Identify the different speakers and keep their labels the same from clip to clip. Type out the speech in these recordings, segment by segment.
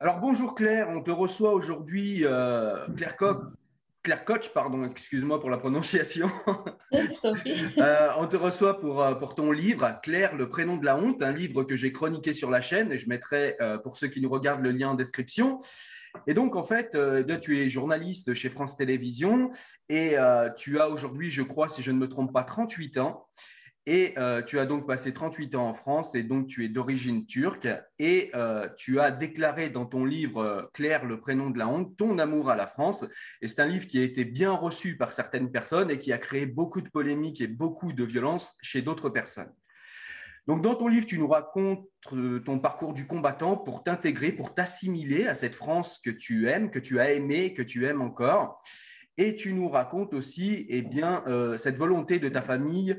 Speaker 1: Alors bonjour Claire, on te reçoit aujourd'hui, euh, Claire, Co- Claire Koch, pardon, excuse-moi pour la prononciation. Euh, on te reçoit pour, euh, pour ton livre, Claire, le prénom de la honte, un livre que j'ai chroniqué sur la chaîne et je mettrai euh, pour ceux qui nous regardent le lien en description. Et donc, en fait, euh, tu es journaliste chez France Télévisions et tu as aujourd'hui, je crois, si je ne me trompe pas, 38 ans. Et euh, tu as donc passé 38 ans en France et donc tu es d'origine turque. Et euh, tu as déclaré dans ton livre euh, Claire, le prénom de la honte, ton amour à la France. Et c'est un livre qui a été bien reçu par certaines personnes et qui a créé beaucoup de polémiques et beaucoup de violence chez d'autres personnes. Donc, dans ton livre, tu nous racontes ton parcours du combattant pour t'intégrer, pour t'assimiler à cette France que tu aimes, que tu as aimée, que tu aimes encore. Et tu nous racontes aussi eh bien, cette volonté de ta famille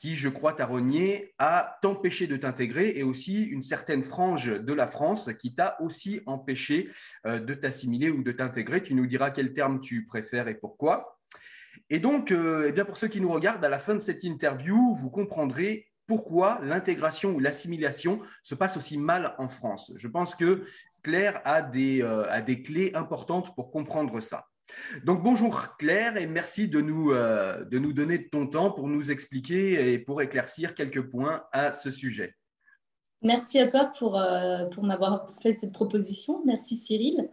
Speaker 1: qui, je crois, t'a renié, à t'empêcher de t'intégrer et aussi une certaine frange de la France qui t'a aussi empêché euh, de t'assimiler ou de t'intégrer. Tu nous diras quel terme tu préfères et pourquoi. Et donc, euh, eh bien, pour ceux qui nous regardent, à la fin de cette interview, vous comprendrez pourquoi l'intégration ou l'assimilation se passe aussi mal en France. Je pense que Claire a des, euh, a des clés importantes pour comprendre ça. Donc bonjour Claire et merci de nous, euh, de nous donner ton temps pour nous expliquer et pour éclaircir quelques points à ce sujet.
Speaker 2: Merci à toi pour, euh, pour m'avoir fait cette proposition. Merci Cyril.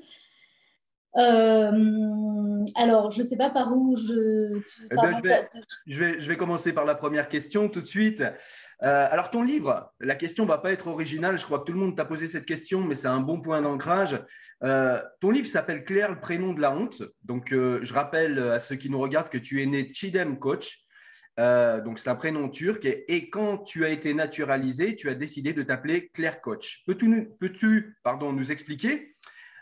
Speaker 2: Euh, alors, je ne sais pas par où je... tu-
Speaker 1: Eh ben, je, vais, je, vais, je vais commencer par la première question tout de suite. Euh, alors, ton livre, la question ne va pas être originale. Je crois que tout le monde t'a posé cette question, mais c'est un bon point d'ancrage. Euh, ton livre s'appelle Claire, le prénom de la honte. Donc, je rappelle à ceux qui nous regardent que tu es né Chidem Koch. Euh, donc, c'est un prénom turc. Et, et quand tu as été naturalisé, tu as décidé de t'appeler Claire Koch. Peux-tu nous- pardon, nous expliquer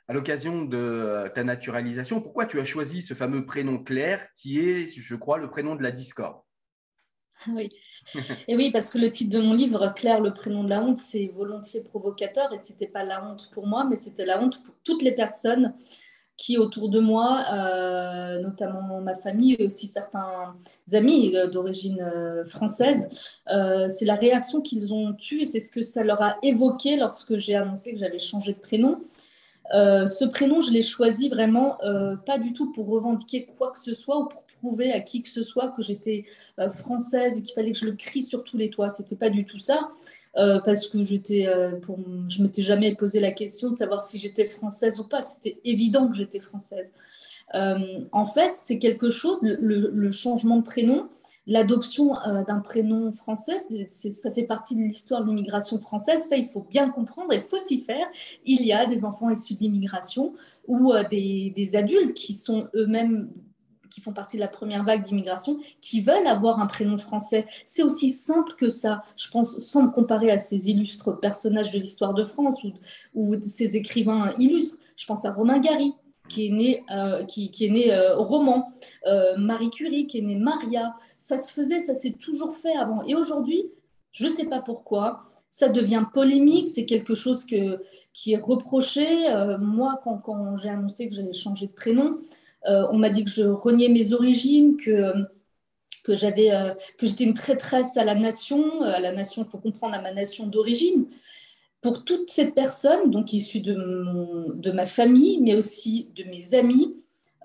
Speaker 1: à l'occasion de ta naturalisation, pourquoi tu as choisi ce fameux prénom Claire qui est, je crois, le prénom de la discorde?
Speaker 2: Oui. Et oui, parce que le titre de mon livre, Claire, le prénom de la honte, c'est volontiers provocateur et c'était pas la honte pour moi, mais c'était la honte pour toutes les personnes qui autour de moi, euh, notamment ma famille et aussi certains amis euh, d'origine euh, française, euh, c'est la réaction qu'ils ont eue et c'est ce que ça leur a évoqué lorsque j'ai annoncé que j'avais changé de prénom. Euh, ce prénom, je l'ai choisi vraiment euh, pas du tout pour revendiquer quoi que ce soit ou pour prouver à qui que ce soit que j'étais euh, française et qu'il fallait que je le crie sur tous les toits. C'était pas du tout ça, parce que pour, je m'étais jamais posé la question de savoir si j'étais française ou pas. C'était évident que j'étais française. En fait, c'est quelque chose, le changement de prénom, l'adoption euh, d'un prénom français, c'est- ça fait partie de l'histoire de l'immigration française. Ça, il faut bien comprendre et il faut s'y faire. Il y a des enfants issus de l'immigration ou euh, des, des adultes qui sont eux-mêmes qui font partie de la première vague d'immigration, qui veulent avoir un prénom français. C'est aussi simple que ça, je pense, sans me comparer à ces illustres personnages de l'histoire de France ou, ou ces écrivains illustres. Je pense à Romain Gary, qui est né, euh, qui, est né euh, roman, euh, Marie Curie, qui est née Maria. Ça se faisait, ça s'est toujours fait avant. Et aujourd'hui, je ne sais pas pourquoi, ça devient polémique, c'est quelque chose que, qui est reproché. moi, quand, quand j'ai annoncé que j'allais changer de prénom, on m'a dit que je reniais mes origines, que que j'avais que j'étais une traîtresse à la nation, à la nation, il faut comprendre à ma nation d'origine pour toutes ces personnes, donc issues de, ma famille, mais aussi de mes amis,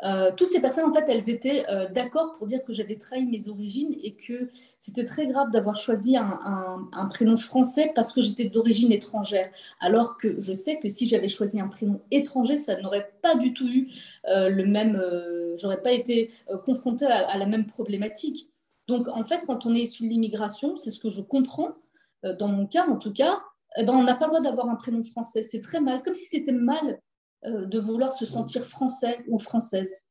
Speaker 2: euh, toutes ces personnes, en fait, elles étaient euh, d'accord pour dire que j'avais trahi mes origines et que c'était très grave d'avoir choisi un, un, prénom français parce que j'étais d'origine étrangère. Alors que je sais que si j'avais choisi un prénom étranger, ça n'aurait pas du tout eu euh, le même. J'aurais pas été confrontée à, à, la même problématique. Donc, en fait, quand on est issu de l'immigration, c'est ce que je comprends, dans mon cas en tout cas, eh ben, on n'a pas le droit d'avoir un prénom français. C'est très mal, comme si c'était mal euh, de vouloir se sentir français ou française.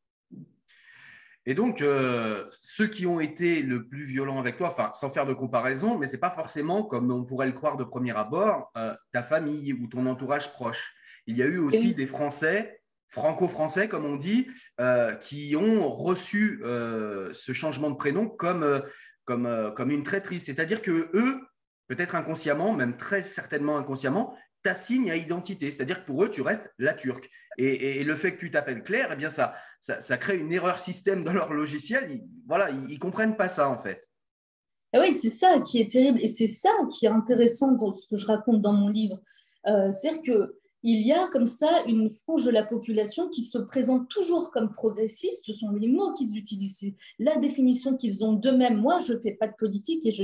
Speaker 1: Et donc, euh, ceux qui ont été le plus violents avec toi, enfin, sans faire de comparaison, mais ce n'est pas forcément, comme on pourrait le croire de premier abord, euh, ta famille ou ton entourage proche. Il y a eu aussi des Français, franco-français, comme on dit, qui ont reçu ce changement de prénom comme, comme, comme une traîtrise. C'est-à-dire que eux, peut-être inconsciemment, même très certainement inconsciemment, t'assignent à identité. C'est-à-dire que pour eux, tu restes la turque. Et, le fait que tu t'appelles Claire, eh bien ça, ça, crée une erreur système dans leur logiciel. Ils, voilà, ils, ne comprennent pas ça en fait.
Speaker 2: Et oui, c'est ça qui est terrible et c'est ça qui est intéressant dans ce que je raconte dans mon livre. Euh, C'est-à-dire que il y a comme ça une frange de la population qui se présente toujours comme progressiste. Ce sont les mots qu'ils utilisent, la définition qu'ils ont d'eux-mêmes. Moi, je ne fais pas de politique et je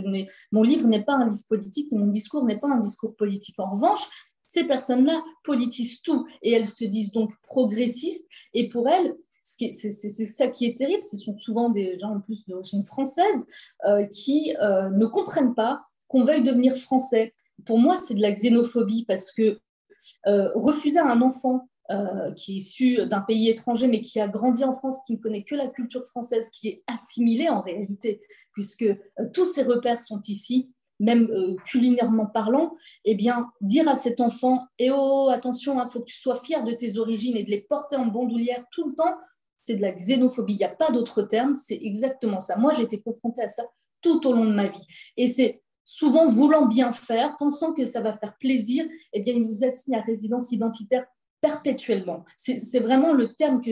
Speaker 2: mon livre n'est pas un livre politique et mon discours n'est pas un discours politique. En revanche, ces personnes-là politisent tout et elles se disent donc progressistes. Et pour elles, c'est ça qui est terrible. Ce sont souvent des gens en plus d'origine française euh, qui euh, ne comprennent pas qu'on veuille devenir français. Pour moi, c'est de la xénophobie parce que refuser à un enfant euh, qui est issu d'un pays étranger, mais qui a grandi en France, qui ne connaît que la culture française, qui est assimilé en réalité, puisque euh, tous ses repères sont ici, même culinairement parlant, eh bien, dire à cet enfant, eh oh, attention, il hein, faut que tu sois fier de tes origines et de les porter en bandoulière tout le temps, c'est de la xénophobie. Il n'y a pas d'autre terme, c'est exactement ça. Moi, j'ai été confrontée à ça tout au long de ma vie. Et c'est souvent voulant bien faire, pensant que ça va faire plaisir, eh bien, ils vous assignent à résidence identitaire perpétuellement. C'est vraiment le terme que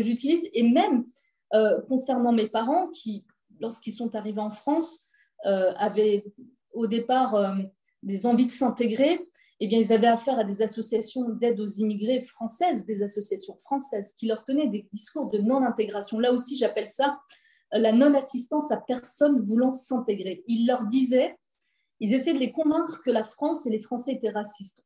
Speaker 2: j'utilise. Et même euh, concernant mes parents, qui, lorsqu'ils sont arrivés en France, euh, avaient au départ euh, des envies de s'intégrer, eh bien, ils avaient affaire à des associations d'aide aux immigrés françaises, des associations françaises qui leur tenaient des discours de non-intégration. Là aussi, j'appelle ça la non-assistance à personne voulant s'intégrer. Ils leur disaient, ils essayaient de les convaincre que la France et les Français étaient racistes.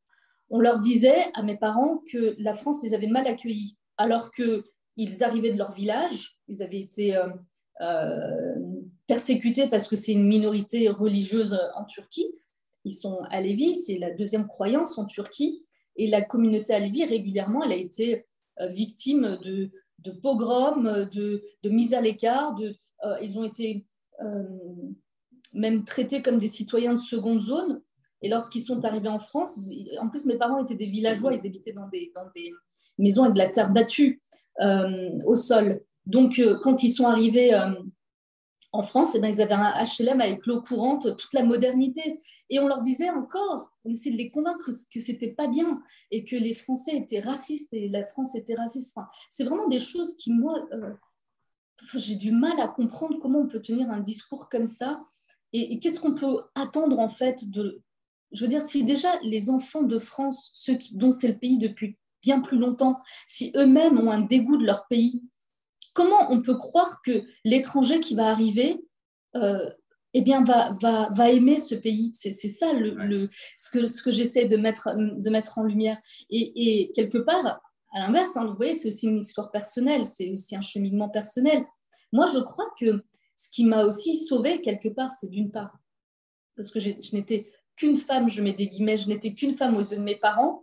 Speaker 2: On leur disait à mes parents que la France les avait mal accueillis, alors qu'ils arrivaient de leur village, ils avaient été euh, euh, persécutés parce que c'est une minorité religieuse en Turquie. Ils sont alévis, c'est la deuxième croyance en Turquie, et la communauté alévi régulièrement, elle a été euh, victime de, pogroms, de, de mise à l'écart. Ils ont été même traités comme des citoyens de seconde zone. Et lorsqu'ils sont arrivés en France, en plus mes parents étaient des villageois, ils habitaient dans des, dans des maisons avec de la terre battue euh, au sol. Donc quand ils sont arrivés en France, eh ben, ils avaient un HLM avec l'eau courante, toute la modernité. Et on leur disait encore, on essayait de les convaincre que c'était pas bien et que les Français étaient racistes et la France était raciste. c'est vraiment des choses qui, moi, euh, j'ai du mal à comprendre comment on peut tenir un discours comme ça. Et, qu'est-ce qu'on peut attendre, en fait, de. Je veux dire, si déjà les enfants de France, ceux qui, dont c'est le pays depuis bien plus longtemps, si eux-mêmes ont un dégoût de leur pays, comment on peut croire que l'étranger qui va arriver euh, eh bien, va, va, va, aimer ce pays? C'est ça le, ce que, ce que j'essaie de mettre, de mettre en lumière. Et, quelque part, à l'inverse, hein, vous voyez, c'est aussi une histoire personnelle, c'est aussi un cheminement personnel. Moi, je crois que ce qui m'a aussi sauvée, quelque part, c'est d'une part, parce que je n'étais qu'une femme, je mets des guillemets, je n'étais qu'une femme aux yeux de mes parents,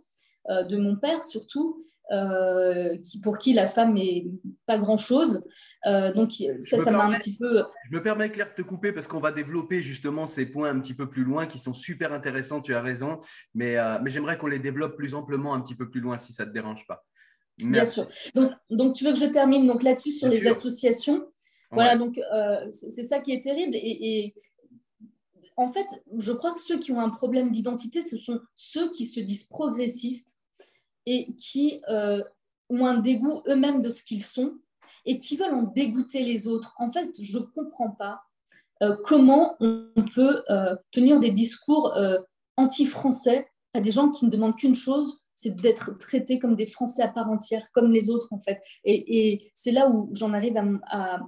Speaker 2: euh, de mon père surtout, euh, qui, pour qui la femme est pas grand-chose. Euh, donc ça, ça m'a un petit peu...
Speaker 1: Je me permets, Claire, de te couper parce qu'on va développer justement ces points un petit peu plus loin qui sont super intéressants, tu as raison, mais, mais j'aimerais qu'on les développe plus amplement un petit peu plus loin si ça ne te dérange pas.
Speaker 2: Bien sûr. Donc, donc, tu veux que je termine donc là-dessus sur les associations? Voilà, donc c'est ça qui est terrible. et, en fait, je crois que ceux qui ont un problème d'identité, ce sont ceux qui se disent progressistes et qui euh, ont un dégoût eux-mêmes de ce qu'ils sont et qui veulent en dégoûter les autres. En fait, je ne comprends pas euh, comment on peut euh, tenir des discours anti-français à des gens qui ne demandent qu'une chose, c'est d'être traités comme des Français à part entière, comme les autres en fait. Et, c'est là où j'en arrive à,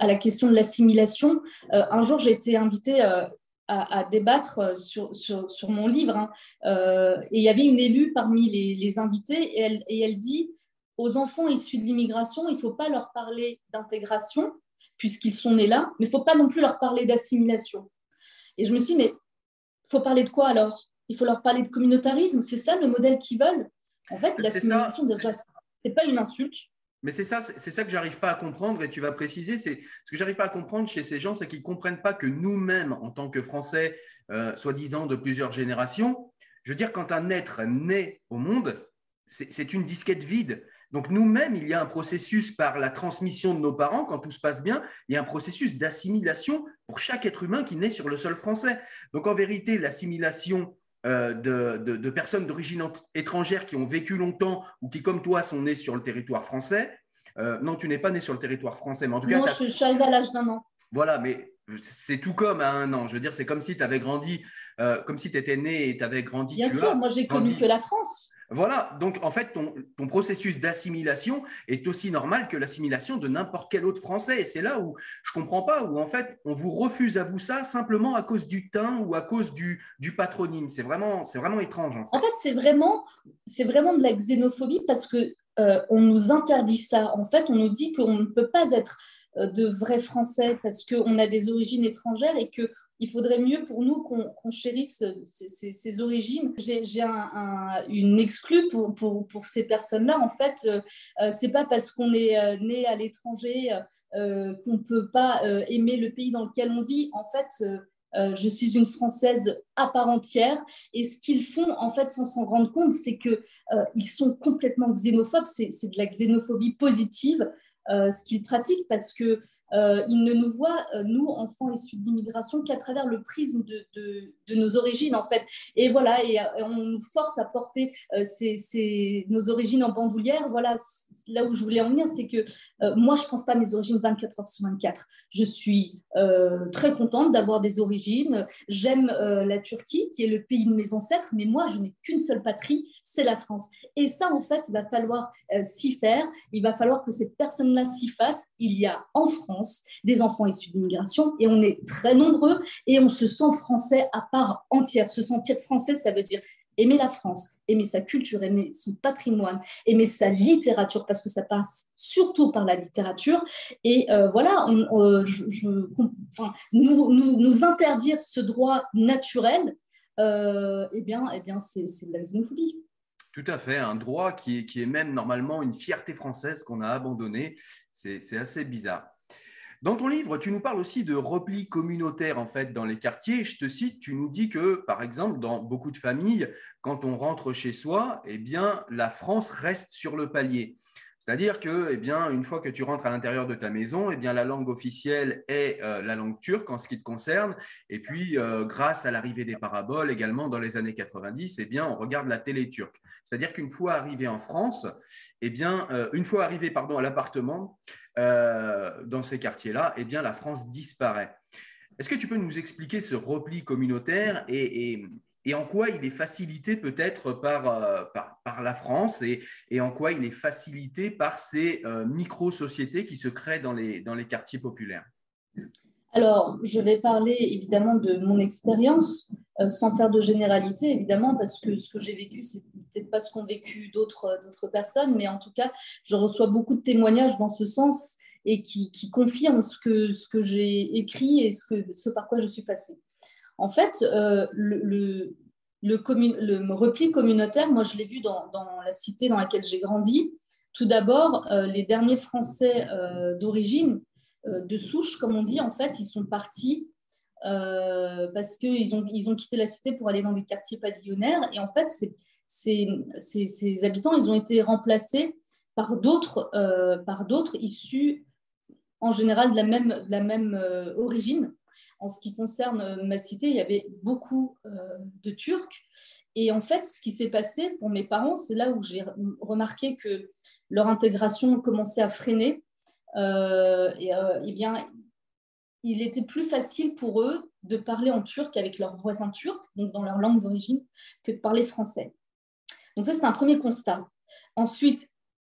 Speaker 2: la question de l'assimilation. Euh, un jour, j'ai été invitée euh, à, débattre euh, sur, sur, mon livre, hein. et il y avait une élue parmi les, invités, et elle, et elle dit aux enfants issus de l'immigration, il ne faut pas leur parler d'intégration, puisqu'ils sont nés là, mais il ne faut pas non plus leur parler d'assimilation. Et je me suis dit, mais il faut parler de quoi alors? Il faut leur parler de communautarisme, c'est ça le modèle qu'ils veulent En fait, l'assimilation, déjà, ce n'est pas une insulte,
Speaker 1: mais c'est ça, c'est ça que j'arrive pas à comprendre et tu vas préciser. C'est ce que j'arrive pas à comprendre chez ces gens, c'est qu'ils comprennent pas que nous-mêmes, en tant que Français, euh, soi-disant de plusieurs générations, je veux dire, quand un être naît au monde, c'est une disquette vide. Donc nous-mêmes, il y a un processus par la transmission de nos parents, quand tout se passe bien, il y a un processus d'assimilation pour chaque être humain qui naît sur le sol français. Donc en vérité, l'assimilation euh, de, personnes d'origine étrangère qui ont vécu longtemps ou qui, comme toi, sont nées sur le territoire français. Euh, non, tu n'es pas né sur le territoire français, mais en tout cas.
Speaker 2: Non, je, suis arrivée à l'âge d'un an.
Speaker 1: Voilà, mais c'est tout comme à un an. Je veux dire, c'est comme si tu avais grandi, euh, comme si tu étais né et tu avais grandi.
Speaker 2: Bien sûr, moi j'ai connu que la France.
Speaker 1: Voilà, donc en fait, ton, processus d'assimilation est aussi normal que l'assimilation de n'importe quel autre Français. Et c'est là où je ne comprends pas, où en fait, on vous refuse à vous ça simplement à cause du teint ou à cause du, patronyme. C'est vraiment, étrange.
Speaker 2: En fait, c'est vraiment, vraiment de la xénophobie parce que euh, on nous interdit ça. En fait, on nous dit qu'on ne peut pas être euh, de vrais Français parce qu'on a des origines étrangères et que il faudrait mieux pour nous qu'on chérisse ces, origines. J'ai un, une exclue pour, ces personnes-là. En fait, euh, euh c'est pas parce qu'on est euh, né à l'étranger euh, qu'on peut pas aimer le pays dans lequel on vit. En fait, je suis une Française à part entière. Et ce qu'ils font, en fait, sans s'en rendre compte, c'est qu'ils sont complètement xénophobes. C'est de la xénophobie positive. Euh, ce qu'ils pratiquent parce qu'ils euh, ne nous voient, euh, nous, enfants issus d'immigration, qu'à travers le prisme de, de, nos origines, en fait. Et voilà, et, on nous force à porter nos origines en bandoulière. Voilà, là où je voulais en venir, c'est que moi, je ne pense pas à mes origines 24 heures sur 24. Je suis très contente d'avoir des origines. J'aime la Turquie, qui est le pays de mes ancêtres, mais moi, je n'ai qu'une seule patrie, c'est la France. Et ça, en fait, il va falloir s'y faire. Il va falloir que ces personnes là s'y fasse, il y a en France des enfants issus d'immigration et on est très nombreux et on se sent français à part entière. Se sentir français, ça veut dire aimer la France, aimer sa culture, aimer son patrimoine, aimer sa littérature, parce que ça passe surtout par la littérature. Et euh, voilà, euh, nous, nous, interdire ce droit naturel, euh, eh bien, eh bien c'est de la xénophobie.
Speaker 1: Tout à fait, un droit qui est, qui est même normalement une fierté française qu'on a abandonné. C'est assez bizarre. Dans ton livre, tu nous parles aussi de repli communautaire en fait dans les quartiers. Je te cite, tu nous dis que par exemple dans beaucoup de familles, quand on rentre chez soi, eh bien la France reste sur le palier. C'est-à-dire que, eh une fois que tu rentres à l'intérieur de ta maison, eh la langue officielle est euh, la langue turque en ce qui te concerne. Et puis, euh, grâce à l'arrivée des paraboles également dans les années 90, eh bien, on regarde la télé turque. C'est-à-dire qu'une fois arrivé en France, eh bien, euh, une fois arrivé pardon, à l'appartement dans ces quartiers-là, eh bien, la France disparaît. Est-ce que tu peux nous expliquer ce repli communautaire et en quoi il est facilité peut-être par, euh, la France et, en quoi il est facilité par ces euh, micro-sociétés qui se créent dans les quartiers populaires?
Speaker 2: Alors, je vais parler évidemment de mon expérience, euh, sans faire de généralité évidemment, parce que ce que j'ai vécu, c'est peut-être pas ce qu'ont vécu d'autres personnes, mais en tout cas, je reçois beaucoup de témoignages dans ce sens et qui, confirment ce que, j'ai écrit et ce, par quoi je suis passée. En fait, euh, le, repli communautaire, moi je l'ai vu dans, la cité dans laquelle j'ai grandi. Tout d'abord, euh, les derniers Français euh, d'origine, euh, de souche, comme on dit, en fait, ils sont partis parce qu'ils ont, ils ont quitté la cité pour aller dans des quartiers pavillonnaires. Et en fait, ces, habitants, ils ont été remplacés par d'autres, issus en général de la même origine. En ce qui concerne euh, ma cité, il y avait beaucoup euh, de Turcs. Et en fait, ce qui s'est passé pour mes parents, c'est là où j'ai remarqué que leur intégration commençait à freiner. Euh, et, eh bien, il était plus facile pour eux de parler en turc avec leurs voisins turcs, donc dans leur langue d'origine, que de parler français. Donc ça, c'est un premier constat. Ensuite,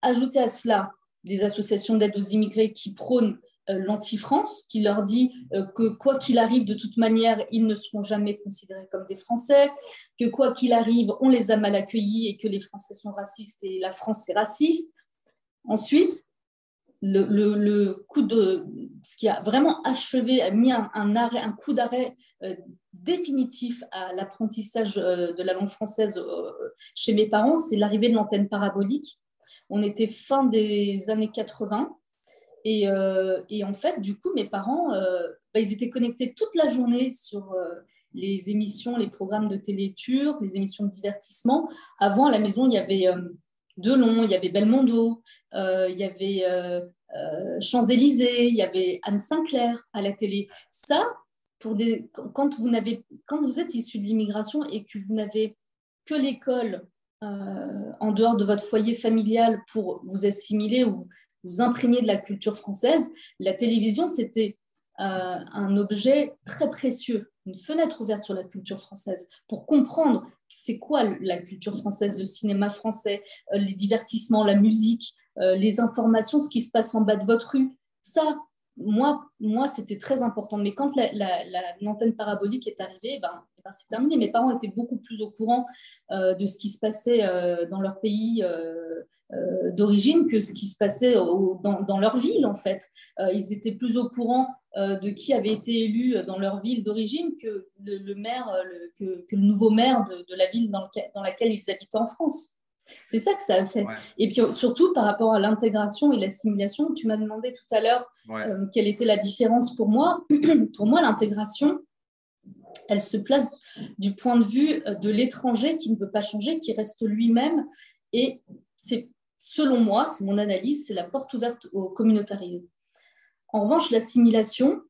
Speaker 2: ajouter à cela des associations d'aide aux immigrés qui prônent l'anti-France, qui leur dit euh, que quoi qu'il arrive, de toute manière, ils ne seront jamais considérés comme des Français, que quoi qu'il arrive, on les a mal accueillis et que les Français sont racistes et la France est raciste. Ensuite, le, coup de ce qui a vraiment achevé, a mis un, arrêt, un coup d'arrêt euh, définitif à l'apprentissage de la langue française chez mes parents, c'est l'arrivée de l'antenne parabolique. On était fin des années 80 euh, et, en fait, du coup, mes parents, euh, bah, ils étaient connectés toute la journée sur euh, les émissions, les programmes de télé turcs, les émissions de divertissement. Avant, à la maison, il y avait Delon, il y avait Belmondo, il y avait Champs-Élysées, il y avait Anne Sinclair à la télé. Ça, pour des, quand, vous quand vous êtes issu de l'immigration et que vous n'avez que l'école en dehors de votre foyer familial pour vous assimiler ou vous imprégner de la culture française, la télévision, c'était euh, un objet très précieux, une fenêtre ouverte sur la culture française, pour comprendre c'est quoi la culture française, le cinéma français, euh, les divertissements, la musique, euh, les informations, ce qui se passe en bas de votre rue. Ça, moi, moi c'était très important. Mais quand l'antenne parabolique est arrivée, ben, eh ben, c'est terminé. Mes parents étaient beaucoup plus au courant de ce qui se passait dans leur pays euh, d'origine que ce qui se passait dans, leur ville, en fait. Euh, ils étaient plus au courant euh, de qui avait été élu dans leur ville d'origine que le, maire, que, le nouveau maire de, la ville dans, laquelle ils habitaient en France. C'est ça que ça a fait. Et puis surtout par rapport à l'intégration et l'assimilation, tu m'as demandé tout à l'heure quelle était la différence pour moi. pour moi, l'intégration, elle se place du point de vue de l'étranger qui ne veut pas changer, qui reste lui-même. Et c'est selon moi, c'est mon analyse, c'est la porte ouverte au communautarisme. En revanche, l'assimilation,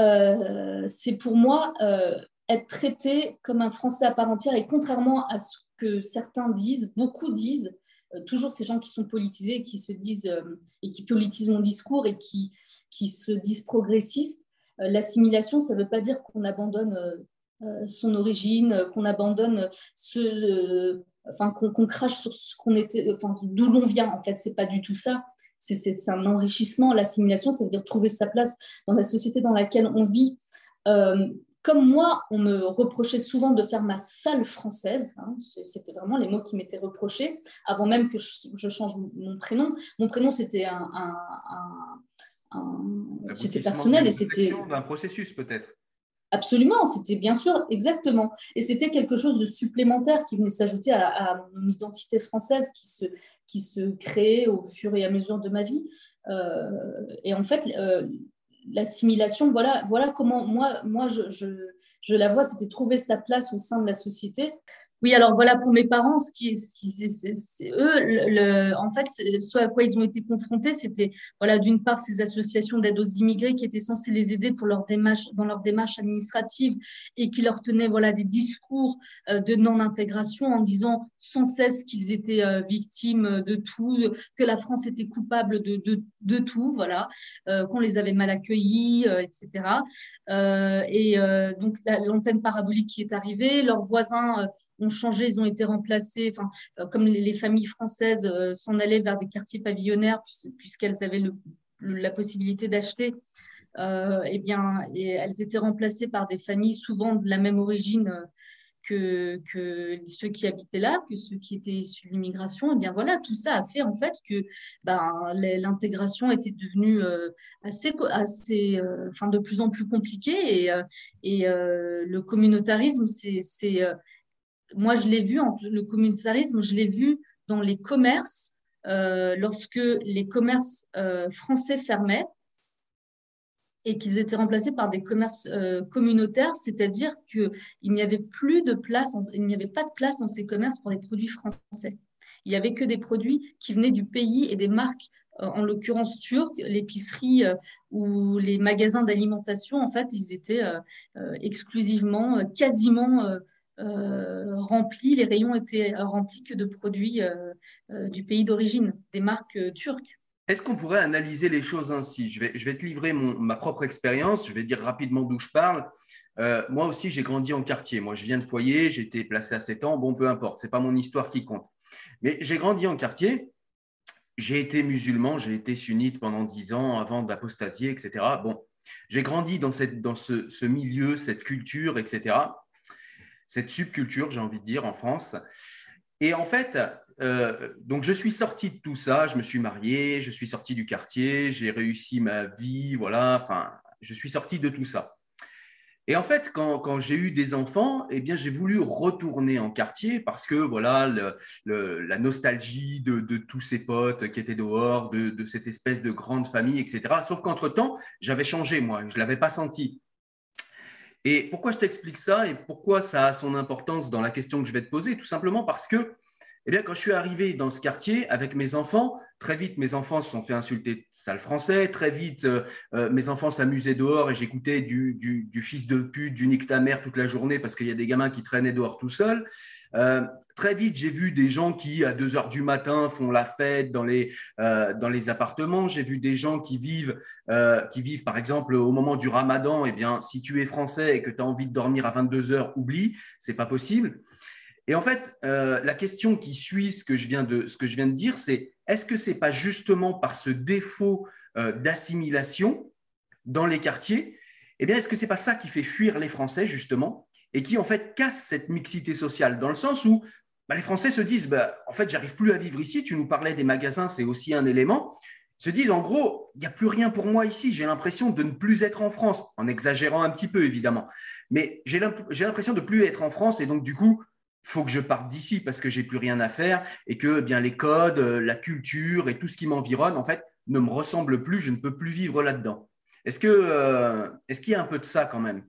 Speaker 2: euh, c'est pour moi euh, être traité comme un Français à part entière et contrairement à ce que certains disent, beaucoup disent, euh, toujours ces gens qui sont politisés, qui se disent et qui politisent mon discours et qui, qui se disent progressistes, l'assimilation, ça ne veut pas dire qu'on abandonne son origine, qu'on abandonne ce enfin qu'on crache sur ce qu'on était, enfin d'où l'on vient. En fait, c'est pas du tout ça. C'est un enrichissement. L'assimilation, ça veut dire trouver sa place dans la société dans laquelle on vit. Comme moi, on me reprochait souvent de faire ma salle française. Hein, c'était vraiment les mots qui m'étaient reprochés avant même que je, change mon prénom. Mon prénom, c'était un, c'était personnel et c'était
Speaker 1: un processus peut-être.
Speaker 2: Absolument, c'était bien sûr, exactement. Et c'était quelque chose de supplémentaire qui venait s'ajouter à, mon identité française qui se, qui se créait au fur et à mesure de ma vie. Euh, et en fait, euh, l'assimilation, voilà, voilà comment moi, moi je, je la vois, c'était trouver sa place au sein de la société oui, alors voilà, pour mes parents, ce qui, c'est eux, le, en fait, ce à quoi ils ont été confrontés, c'était, voilà, d'une part, ces associations d'aide aux immigrés qui étaient censées les aider pour leur démarche, dans leur démarche administrative et qui leur tenaient, voilà, des discours euh, de non-intégration en disant sans cesse qu'ils étaient euh, victimes de tout, que la France était coupable de, de, de tout, voilà, euh, qu'on les avait mal accueillis, etc. et donc, l'antenne parabolique qui est arrivée, leurs voisins ont changé, ils ont été remplacés, enfin, euh, comme les, familles françaises euh, s'en allaient vers des quartiers pavillonnaires puisqu'elles avaient la possibilité d'acheter. Euh, eh bien, elles étaient remplacées par des familles souvent de la même origine que, ceux qui habitaient là, que ceux qui étaient issus de l'immigration. Et eh bien voilà, tout ça a fait en fait que ben, l'intégration était devenue assez, assez enfin, de plus en plus compliquée et, et le communautarisme, c'est moi, je l'ai vu, le communautarisme, je l'ai vu dans les commerces, lorsque les commerces français fermaient et qu'ils étaient remplacés par des commerces communautaires, c'est-à-dire qu'il n'y avait plus de place, il n'y avait pas de place dans ces commerces pour les produits français. Il n'y avait que des produits qui venaient du pays et des marques, euh, en l'occurrence turques, l'épicerie euh, ou les magasins d'alimentation, en fait, ils étaient euh, exclusivement, quasiment remplis, les rayons étaient remplis que de produits du pays d'origine, des marques turques.
Speaker 1: Est-ce qu'on pourrait analyser les choses ainsi? Je vais, je vais te livrer mon, ma propre expérience, je vais dire rapidement d'où je parle. moi aussi, j'ai grandi en quartier. Moi, je viens de foyer, j'ai été placé à 7 ans. Bon, peu importe, ce n'est pas mon histoire qui compte. Mais j'ai grandi en quartier. J'ai été musulman, j'ai été sunnite pendant dix ans avant d'apostasier, etc. Bon, j'ai grandi dans, cette, dans ce, milieu, cette culture, etc. Cette subculture, j'ai envie de dire, en France. Et en fait, euh, donc je suis sorti de tout ça, je me suis marié, je suis sorti du quartier, j'ai réussi ma vie, voilà, enfin, je suis sorti de tout ça. Et en fait, quand, j'ai eu des enfants, eh bien, j'ai voulu retourner en quartier parce que voilà, la nostalgie de, tous ces potes qui étaient dehors, de, cette espèce de grande famille, etc. Sauf qu'entre-temps, j'avais changé, moi, je ne l'avais pas senti. Et pourquoi je t'explique ça et pourquoi ça a son importance dans la question que je vais te poser? Tout simplement parce que eh bien, quand je suis arrivé dans ce quartier avec mes enfants, très vite, mes enfants se sont fait insulter sale français. Très vite, euh, euh, mes enfants s'amusaient dehors et j'écoutais du, fils de pute, du nique ta mère toute la journée parce qu'il y a des gamins qui traînaient dehors tout seuls. Euh, très vite, j'ai vu des gens qui, à 2 heures du matin, font la fête dans les, dans les appartements. J'ai vu des gens qui vivent, qui vivent, par exemple, au moment du ramadan. Eh bien, si tu es français et que tu as envie de dormir à 22 heures, oublie, c'est pas possible. Et en fait, euh, la question qui suit ce que je viens de, ce que je viens de dire, c'est est-ce que ce n'est pas justement par ce défaut euh, d'assimilation dans les quartiers, eh bien, est-ce que ce n'est pas ça qui fait fuir les Français, justement, et qui, en fait, casse cette mixité sociale, dans le sens où bah, les Français se disent, bah, en fait, j'arrive plus à vivre ici, tu nous parlais des magasins, c'est aussi un élément, se disent, en gros, il n'y a plus rien pour moi ici, j'ai l'impression de ne plus être en France, en exagérant un petit peu, évidemment, mais j'ai l'impression de plus être en France, et donc, du coup, faut que je parte d'ici parce que j'ai plus rien à faire et que eh bien les codes, euh, la culture et tout ce qui m'environne en fait ne me ressemble plus, je ne peux plus vivre là-dedans. Est-ce que euh, est-ce qu'il y a un peu de ça quand même?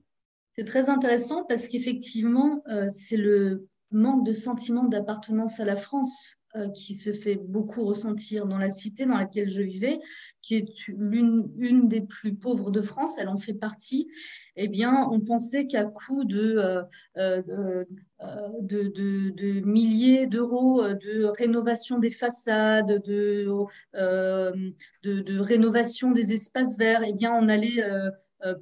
Speaker 2: C'est très intéressant parce qu'effectivement euh, c'est le manque de sentiment d'appartenance à la France qui se fait beaucoup ressentir dans la cité dans laquelle je vivais, qui est l'une une des plus pauvres de France, elle en fait partie, eh bien, on pensait qu'à coût de, euh, euh, de, milliers d'euros de rénovation des façades, de, de, rénovation des espaces verts, eh bien, on allait euh,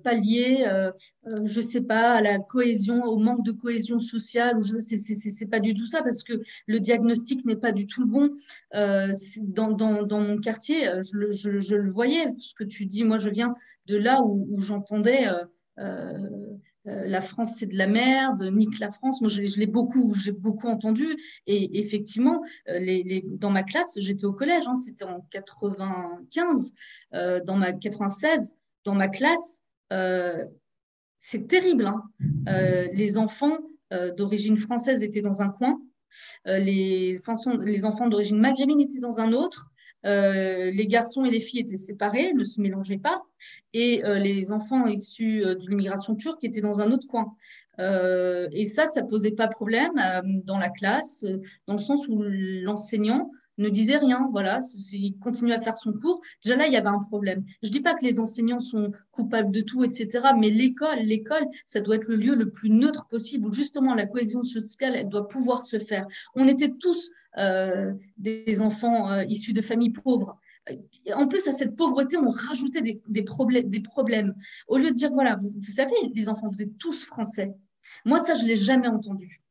Speaker 2: pallier, euh, euh, je sais pas, à la cohésion, au manque de cohésion sociale. C'est pas du tout ça parce que le diagnostic n'est pas du tout le bon. Dans, dans, dans, mon quartier, je le, je, je, le voyais. Ce que tu dis, moi, je viens de là où, où j'entendais. la France c'est de la merde, nique la France. Moi, je, l'ai beaucoup, j'ai beaucoup entendu. Et effectivement, les, les, dans ma classe, j'étais au collège, hein, c'était en 95, euh, dans ma 96, dans ma classe, euh, c'est terrible. Hein. Euh, les enfants euh, d'origine française étaient dans un coin, les, les enfants d'origine maghrébine étaient dans un autre. les garçons et les filles étaient séparés, ne se mélangeaient pas, et les enfants issus de l'immigration turque étaient dans un autre coin. et ça, ça posait pas problème dans la classe, dans le sens où l'enseignant ne disait rien, voilà, il continuait à faire son cours. Déjà là, il y avait un problème. Je dis pas que les enseignants sont coupables de tout, etc. Mais l'école, l'école, ça doit être le lieu le plus neutre possible où justement la cohésion sociale, elle doit pouvoir se faire. On était tous euh, des enfants euh, issus de familles pauvres. En plus, à cette pauvreté, on rajoutait des, des, problèmes, des problèmes. Au lieu de dire, voilà, vous, vous savez, les enfants, vous êtes tous français. Moi, ça, je l'ai jamais entendu.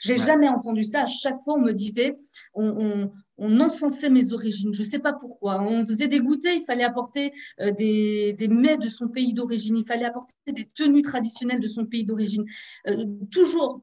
Speaker 2: J'ai jamais entendu ça. À chaque fois, on me disait, on, on, encensait mes origines. Je ne sais pas pourquoi. On faisait des goûters, il fallait apporter euh, des, des, mets de son pays d'origine, il fallait apporter des tenues traditionnelles de son pays d'origine. Euh, toujours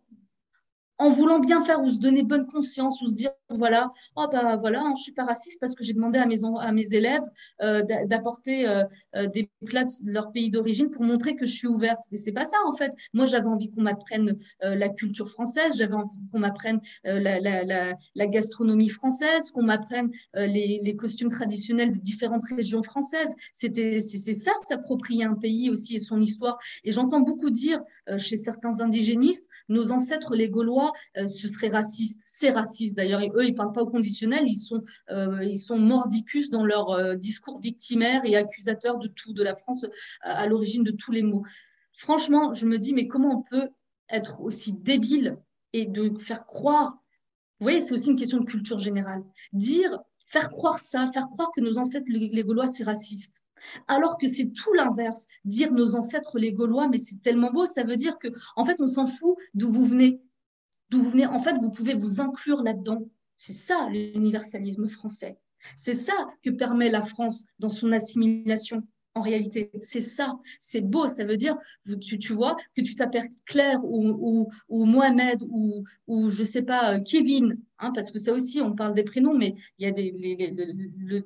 Speaker 2: en voulant bien faire ou se donner bonne conscience ou se dire voilà oh bah voilà hein, je suis pas raciste parce que j'ai demandé à mes à mes élèves euh, d'apporter euh, euh, des plats de leur pays d'origine pour montrer que je suis ouverte mais c'est pas ça en fait moi j'avais envie qu'on m'apprenne la culture française j'avais envie qu'on m'apprenne la, la, la, la, gastronomie française qu'on m'apprenne les, les, costumes traditionnels de différentes régions françaises c'était c'est ça s'approprier un pays aussi et son histoire et j'entends beaucoup dire chez certains indigénistes nos ancêtres les Gaulois euh, ce serait raciste. C'est raciste d'ailleurs. Eux, ils parlent pas au conditionnel. Ils sont, euh, ils sont mordicus dans leur euh, discours victimaire et accusateur de tout, de la France à, l'origine de tous les maux. Franchement, je me dis, mais comment on peut être aussi débile et de faire croire. Vous voyez, c'est aussi une question de culture générale. Dire, faire croire ça, faire croire que nos ancêtres, les Gaulois, c'est raciste. Alors que c'est tout l'inverse. Dire nos ancêtres les Gaulois, mais c'est tellement beau, ça veut dire que, en fait, on s'en fout d'où vous venez d'où vous venez, en fait, vous pouvez vous inclure là-dedans. C'est ça l'universalisme français. C'est ça que permet la France dans son assimilation. En réalité, c'est ça. C'est beau. Ça veut dire, tu, tu vois, que tu t'appelles Claire ou, ou, Mohamed ou, ou, je sais pas, Kevin, hein, parce que ça aussi, on parle des prénoms, mais il y a des. le,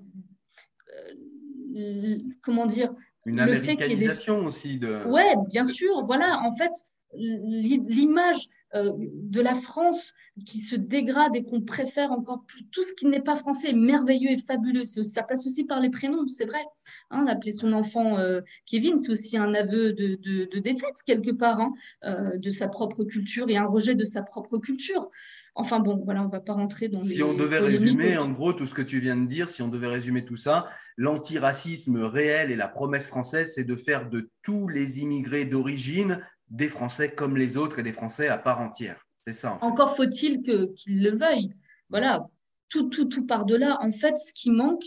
Speaker 2: euh, comment dire
Speaker 1: Une américanisation aussi de.
Speaker 2: Ouais, bien sûr. Voilà, en fait, l'image euh, de la France qui se dégrade et qu'on préfère encore plus. Tout ce qui n'est pas français est merveilleux et fabuleux. Ça passe aussi par les prénoms, c'est vrai. Hein, appeler son enfant euh, Kevin, c'est aussi un aveu de, défaite quelque part hein, euh, de sa propre culture et un rejet de sa propre culture. Enfin bon, voilà, on ne va pas rentrer dans
Speaker 1: si on devait résumer, en gros, tout ce que tu viens de dire, si on devait résumer tout ça, l'antiracisme réel et la promesse française, c'est de faire de tous les immigrés d'origine des Français comme les autres et des Français à part entière. C'est ça.
Speaker 2: Encore faut-il qu'ils le veuillent. Voilà, tout, tout, tout par-delà. En fait, ce qui manque,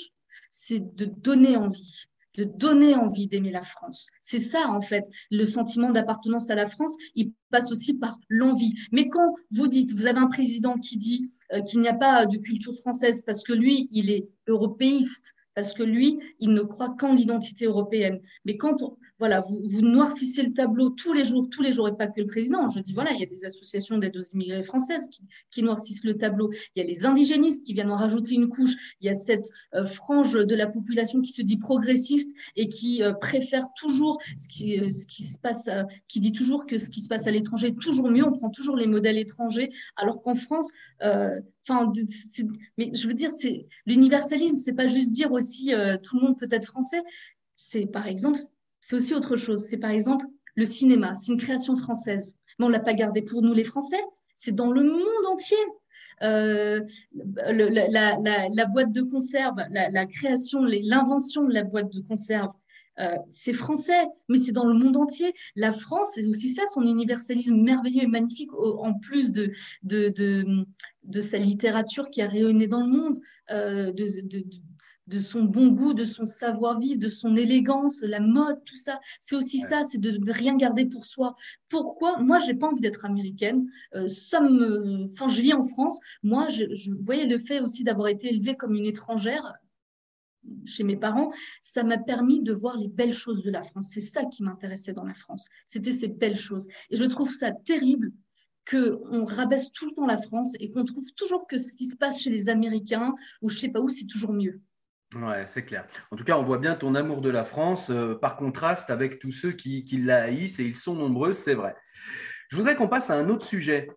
Speaker 2: c'est de donner envie de donner envie d'aimer la France. C'est ça, en fait, le sentiment d'appartenance à la France, il passe aussi par l'envie. Mais quand vous dites, vous avez un président qui dit euh, qu'il n'y a pas de culture française parce que lui, il est européiste, parce que lui, il ne croit qu'en l'identité européenne. Mais quand on, voilà, vous, vous, noircissez le tableau tous les jours, tous les jours, et pas que le président. Je dis, voilà, il y a des associations d'aide aux immigrés françaises qui, noircissent le tableau. Il y a les indigénistes qui viennent en rajouter une couche. Il y a cette euh, frange de la population qui se dit progressiste et qui euh, préfère toujours ce qui, euh, ce qui se passe, qui dit toujours que ce qui se passe à l'étranger est toujours mieux. On prend toujours les modèles étrangers, alors qu'en France, enfin, mais je veux dire, c'est l'universalisme, c'est pas juste dire aussi tout le monde peut être français. C'est par exemple c'est aussi autre chose. C'est par exemple le cinéma. C'est une création française. Mais on l'a pas gardé pour nous les Français. C'est dans le monde entier. Euh, la, boîte de conserve, la, création, l'invention de la boîte de conserve, euh, c'est français, mais c'est dans le monde entier. La France, c'est aussi ça, son universalisme merveilleux et magnifique, en plus de, de, sa littérature qui a rayonné dans le monde, euh, de, de son bon goût, de son savoir-vivre, de son élégance, la mode, tout ça. C'est aussi ça, c'est de, rien garder pour soi. Pourquoi? Moi, j'ai pas envie d'être américaine. Euh, ça me... Enfin, je vis en France. Moi, je, je voyais le fait aussi d'avoir été élevée comme une étrangère chez mes parents, ça m'a permis de voir les belles choses de la France. C'est ça qui m'intéressait dans la France. C'était ces belles choses. Et je trouve ça terrible qu'on rabaisse tout le temps la France et qu'on trouve toujours que ce qui se passe chez les Américains ou je sais pas où, c'est toujours mieux.
Speaker 1: Ouais, c'est clair. En tout cas, on voit bien ton amour de la France euh, par contraste avec tous ceux qui, la haïssent, et ils sont nombreux, c'est vrai. Je voudrais qu'on passe à un autre sujet.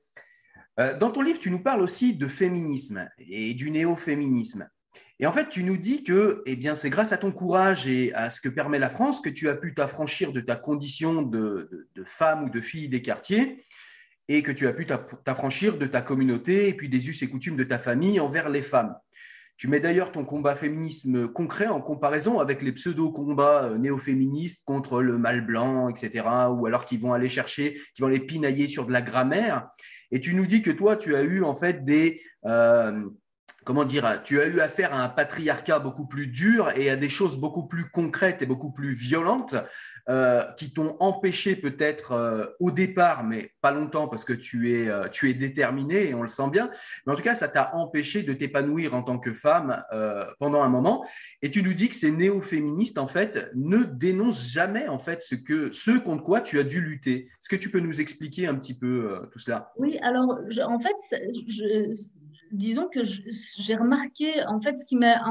Speaker 1: Euh, dans ton livre, tu nous parles aussi de féminisme et du néo-féminisme. Et en fait, tu nous dis que eh bien, c'est grâce à ton courage et à ce que permet la France que tu as pu t'affranchir de ta condition de, de, femme ou de fille des quartiers et que tu as pu t'affranchir de ta communauté et puis des us et coutumes de ta famille envers les femmes. Tu mets d'ailleurs ton combat féminisme concret en comparaison avec les pseudo-combats euh, néo-féministes contre le mal blanc, etc., ou alors qui vont aller chercher, qui vont les pinailler sur de la grammaire. Et tu nous dis que toi, tu as eu en fait des, euh, comment dire, tu as eu affaire à un patriarcat beaucoup plus dur et à des choses beaucoup plus concrètes et beaucoup plus violentes. Euh, qui t'ont empêché peut-être euh, au départ, mais pas longtemps parce que tu es, euh, tu es déterminé et on le sent bien. Mais en tout cas, ça t'a empêché de t'épanouir en tant que femme pendant un moment. Et tu nous dis que ces néo-féministes, en fait, ne dénoncent jamais en fait ce, que, ce contre quoi tu as dû lutter. Est-ce que tu peux nous expliquer un petit peu tout cela?
Speaker 2: Oui, alors en fait, disons que j'ai remarqué, en fait, ce qui m'a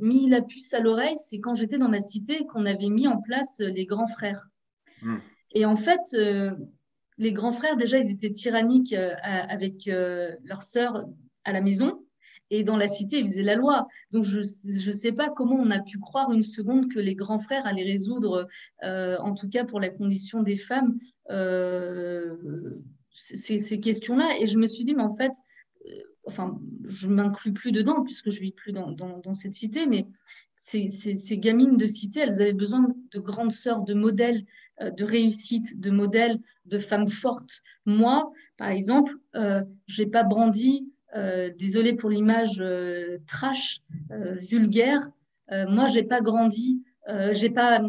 Speaker 2: mis la puce à l'oreille, c'est quand j'étais dans ma cité qu'on avait mis en place les grands frères. Hmm. Et en fait, euh, les grands frères, déjà, ils étaient tyranniques euh, avec euh, leurs sœurs à la maison. Et dans la cité, ils faisaient la loi. Donc, je ne sais pas comment on a pu croire une seconde que les grands frères allaient résoudre, en tout cas pour la condition des femmes, ces, ces questions-là. Et je me suis dit, mais en fait, enfin, je m'inclus plus dedans puisque je vis plus dans, cette cité, mais ces, gamines de cité, elles avaient besoin de grandes sœurs, de modèles euh, de réussite, de modèles de femmes fortes. Moi, par exemple, euh, j'ai pas brandi, euh, désolé pour l'image euh, trash, vulgaire, moi, j'ai pas grandi euh, j'ai pas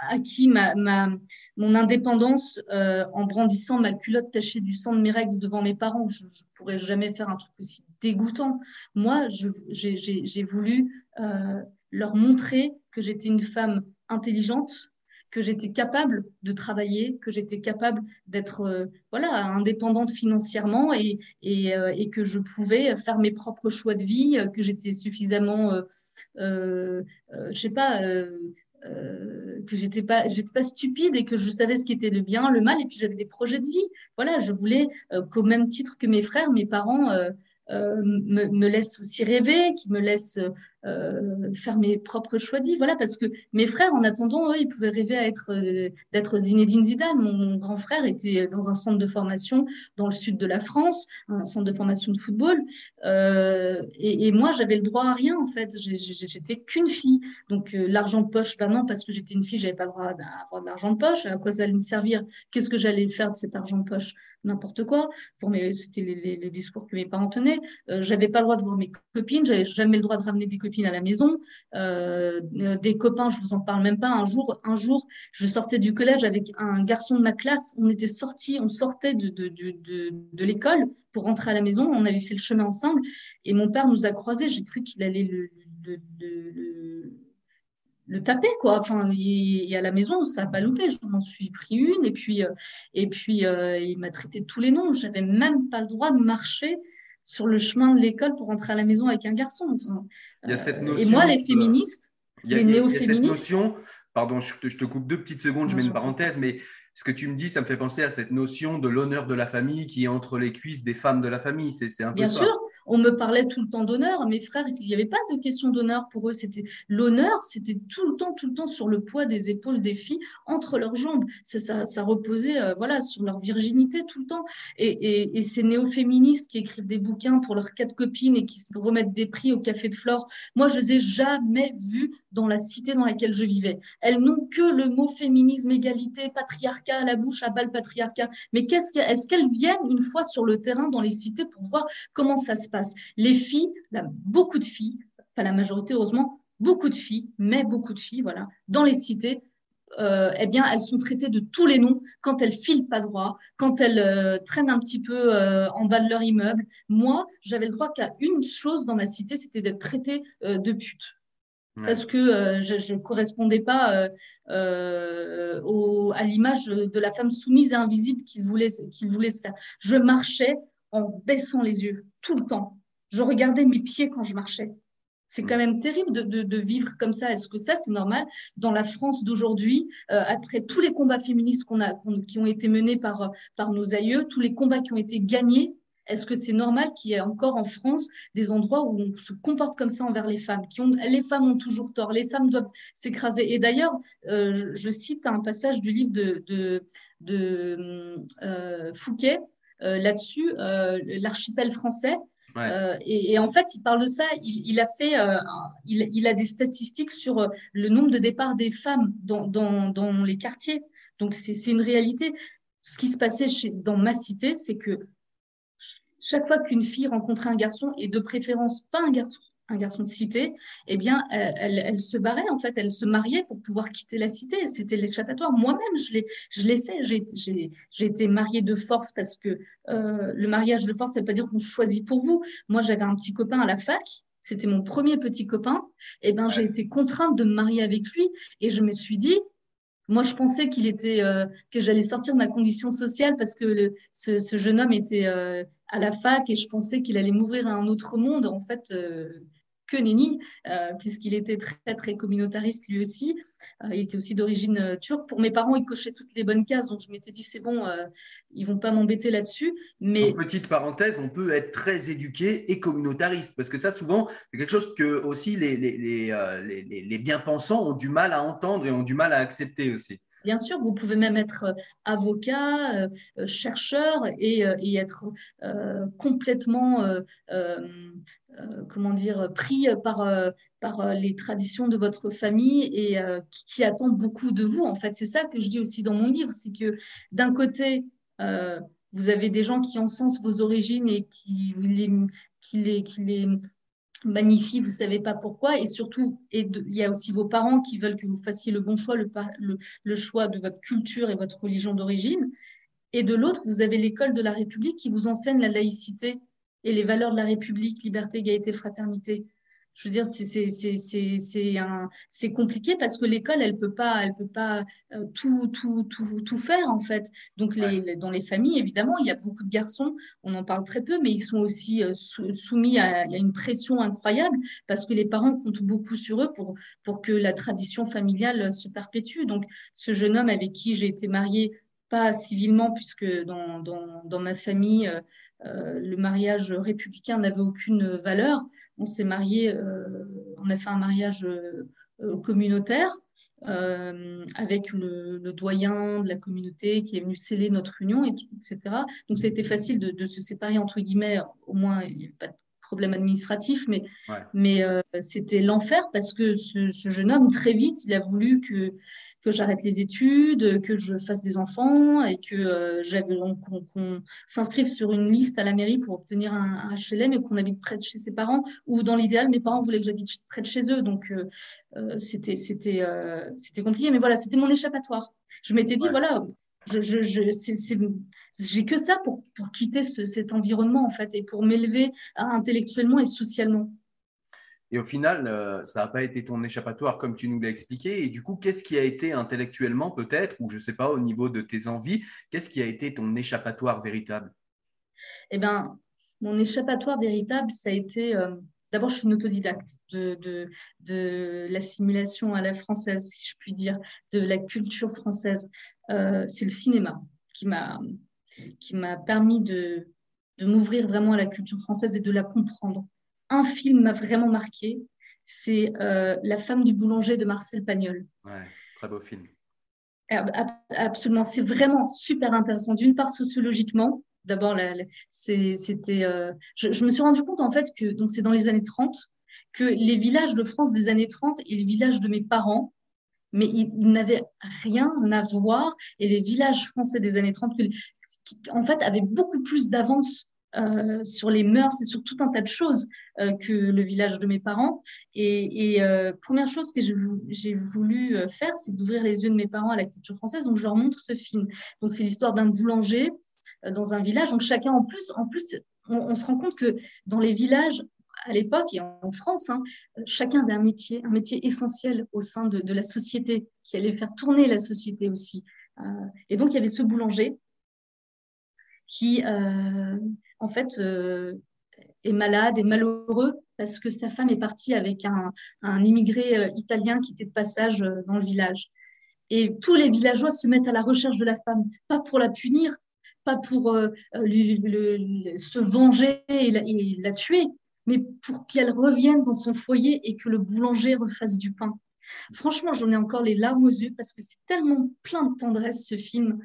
Speaker 2: acquis ma, ma, mon indépendance euh, en brandissant ma culotte tachée du sang de mes règles devant mes parents. Je ne pourrais jamais faire un truc aussi dégoûtant. Moi, j'ai voulu euh, leur montrer que j'étais une femme intelligente, que j'étais capable de travailler, que j'étais capable d'être euh, voilà indépendante financièrement et, et, euh, et, que je pouvais faire mes propres choix de vie, que j'étais suffisamment euh, euh, je sais pas, euh, que j'étais pas j'étais pas stupide et que je savais ce qui était le bien le mal et puis j'avais des projets de vie. Voilà je voulais qu'au même titre que mes frères mes parents me, me, laissent aussi rêver qui me laissent euh, faire mes propres choix de vie. Voilà, parce que mes frères, en attendant, eux, ils pouvaient rêver à être euh, d'être Zinedine Zidane. Mon, grand frère était dans un centre de formation dans le sud de la France, un centre de formation de football. Euh, et, moi, j'avais le droit à rien en fait. J'étais qu'une fille. Donc l'argent de poche, ben non, parce que j'étais une fille, j'avais pas le droit d'avoir d'argent de poche. À quoi ça allait me servir? Qu'est-ce que j'allais faire de cet argent de poche? N'importe quoi. Pour mes, c'était les, discours que mes parents tenaient. j'avais pas le droit de voir mes copines. J'avais jamais le droit de ramener des copines à la maison, euh, des copains, je vous en parle même pas. Un jour, un jour, je sortais du collège avec un garçon de ma classe. On était sortis, on sortait de, de, de, de, l'école pour rentrer à la maison. On avait fait le chemin ensemble et mon père nous a croisés. J'ai cru qu'il allait le taper quoi enfin et, à la maison ça n'a pas loupé je m'en suis pris une et puis euh, et puis euh, il m'a traité de tous les noms j'avais même pas le droit de marcher sur le chemin de l'école pour rentrer à la maison avec un garçon.
Speaker 1: il y a cette notion,
Speaker 2: et moi, les féministes, les néo-féministes.
Speaker 1: Pardon, je te, coupe deux petites secondes, je mets une parenthèse, mais ce que tu me dis, ça me fait penser à cette notion de l'honneur de la famille qui est entre les cuisses des femmes de la famille. C'est un peu
Speaker 2: Bien sûr, on me parlait tout le temps d'honneur. Mes frères, il n'y avait pas de question d'honneur pour eux. C'était l'honneur, c'était tout le temps, tout le temps sur le poids des épaules des filles entre leurs jambes. Ça, ça, reposait, euh, voilà, sur leur virginité tout le temps. Et, ces néo-féministes qui écrivent des bouquins pour leurs quatre copines et qui se remettent des prix au café de Flore, moi, je les ai jamais vues dans la cité dans laquelle je vivais. Elles n'ont que le mot féminisme, égalité, patriarcat à la bouche, à bas le patriarcat. Mais qu'est-ce que, est-ce qu'elles viennent une fois sur le terrain dans les cités pour voir comment ça se passe? Les filles, beaucoup de filles, pas la majorité heureusement, beaucoup de filles, mais beaucoup de filles, voilà, dans les cités, euh, eh bien, elles sont traitées de tous les noms quand elles filent pas droit, quand elles euh, traînent un petit peu euh, en bas de leur immeuble. Moi, j'avais le droit qu'à une chose dans ma cité, c'était d'être traitée de pute. Parce que je ne correspondais pas à l'image de la femme soumise et invisible qu'il voulait, qu'il voulait se faire. Je marchais en baissant les yeux tout le temps. Je regardais mes pieds quand je marchais. C'est quand même terrible de, vivre comme ça. Est-ce que ça, c'est normal dans la France d'aujourd'hui, euh, après tous les combats féministes qu'on a, qui ont été menés par, par nos aïeux, tous les combats qui ont été gagnés Est-ce que c'est normal qu'il y ait encore en France des endroits où on se comporte comme ça envers les femmes qui ont, Les femmes ont toujours tort, les femmes doivent s'écraser. Et d'ailleurs, euh, je, cite un passage du livre de, de, de euh, Fouquet euh, là-dessus, euh, l'archipel français. Euh, et, en fait, il parle de ça. Il, a fait, il, a des statistiques sur le nombre de départs des femmes dans, dans, les quartiers. Donc c'est une réalité. Ce qui se passait chez, dans ma cité, c'est que chaque fois qu'une fille rencontrait un garçon, et de préférence pas un garçon, un garçon de cité, eh bien, elle, se barrait, en fait, elle se mariait pour pouvoir quitter la cité. C'était l'échappatoire. Moi-même, je l'ai, je l'ai fait. J'ai, été mariée de force parce que euh, le mariage de force, ça veut pas dire qu'on choisit pour vous. Moi, j'avais un petit copain à la fac. C'était mon premier petit copain. Eh ben, j'ai été contrainte de me marier avec lui et je me suis dit, moi, je pensais qu'il était, euh, que j'allais sortir de ma condition sociale parce que le, ce, ce, jeune homme était euh, à la fac et je pensais qu'il allait m'ouvrir à un autre monde. En fait, que nenni, euh, puisqu'il était très, très communautariste lui aussi. Euh, il était aussi d'origine euh, turque. Pour mes parents, il cochait toutes les bonnes cases, donc je m'étais dit, c'est bon, ils vont pas m'embêter là-dessus. Mais...
Speaker 1: petite parenthèse, on peut être très éduqué et communautariste, parce que ça, souvent, c'est quelque chose que aussi les, les, les, les bien-pensants ont du mal à entendre et ont du mal à accepter aussi.
Speaker 2: Bien sûr, vous pouvez même être euh, avocat, euh, euh, chercheur et, être complètement, comment dire, pris par, par les traditions de votre famille et qui, attendent beaucoup de vous. En fait, c'est ça que je dis aussi dans mon livre, c'est que d'un côté, vous avez des gens qui encensent vos origines et qui, qui les, qui les magnifique, vous savez pas pourquoi, et surtout, il y a aussi vos parents qui veulent que vous fassiez le bon choix, le, le, choix de votre culture et votre religion d'origine, et de l'autre, vous avez l'école de la République qui vous enseigne la laïcité et les valeurs de la République, liberté, égalité, fraternité je veux dire, c'est compliqué parce que l'école, elle peut pas, elle peut pas euh, tout, tout, tout, tout, faire en fait. Donc, les, dans les familles, évidemment, il y a beaucoup de garçons, on en parle très peu, mais ils sont aussi euh, soumis à, une pression incroyable parce que les parents comptent beaucoup sur eux pour, pour que la tradition familiale se perpétue. Donc, ce jeune homme avec qui j'ai été mariée, pas civilement, puisque dans, dans, dans ma famille, euh, le mariage républicain n'avait aucune valeur on s'est marié, euh, on a fait un mariage euh, communautaire euh, avec le, doyen de la communauté qui est venu sceller notre union, et etc. Donc, c'était facile de, se séparer, entre guillemets, au moins, il n'y a pas de problème administratif, mais, mais c'était l'enfer parce que ce, ce, jeune homme, très vite, il a voulu que que j'arrête les études, que je fasse des enfants et que euh, qu'on s'inscrive sur une liste à la mairie pour obtenir un, HLM et qu'on habite près de chez ses parents. Ou dans l'idéal, mes parents voulaient que j'habite près de chez eux, donc euh, euh, c'était c'était c'était compliqué. Mais voilà, c'était mon échappatoire. Je m'étais dit voilà, je, je, j'ai que ça pour, pour quitter cet environnement en fait et pour m'élever intellectuellement et socialement.
Speaker 1: Et au final, euh, ça n'a pas été ton échappatoire comme tu nous l'as expliqué. Et du coup, qu'est-ce qui a été intellectuellement peut-être, ou je ne sais pas, au niveau de tes envies, qu'est-ce qui a été ton échappatoire véritable?
Speaker 2: Eh bien, mon échappatoire véritable, ça a été... Euh, d'abord, je suis une autodidacte de, de, de l'assimilation à la française, si je puis dire, de la culture française. Euh, c'est le cinéma qui m'a qui m'a permis de, de m'ouvrir vraiment à la culture française et de la comprendre un film m'a vraiment marqué. C'est euh, La femme du boulanger de Marcel Pagnol.
Speaker 1: Ouais, très beau film.
Speaker 2: Absolument, c'est vraiment super intéressant. D'une part, sociologiquement, d'abord, c'était. Euh, je, me suis rendu compte en fait que donc c'est dans les années 30 que les villages de France des années 30 et les villages de mes parents, mais ils, n'avaient rien à voir. Et les villages français des années 30, en fait, avaient beaucoup plus d'avance euh, sur les mœurs et sur tout un tas de choses euh, que le village de mes parents. Et, euh, première chose que j'ai voulu faire, c'est d'ouvrir les yeux de mes parents à la culture française. Donc, je leur montre ce film. Donc, c'est l'histoire d'un boulanger dans un village. Donc, chacun, en plus, en plus on, se rend compte que dans les villages, à l'époque et en France, hein, chacun avait un métier, un métier essentiel au sein de, la société, qui allait faire tourner la société aussi. et donc, il y avait ce boulanger qui, en fait, euh, est malade et malheureux parce que sa femme est partie avec un, immigré euh, italien qui était de passage euh, dans le village. Et tous les villageois se mettent à la recherche de la femme, pas pour la punir, pas pour se venger et la, tuer, mais pour qu'elle revienne dans son foyer et que le boulanger refasse du pain. Franchement, j'en ai encore les larmes aux yeux parce que c'est tellement plein de tendresse ce film.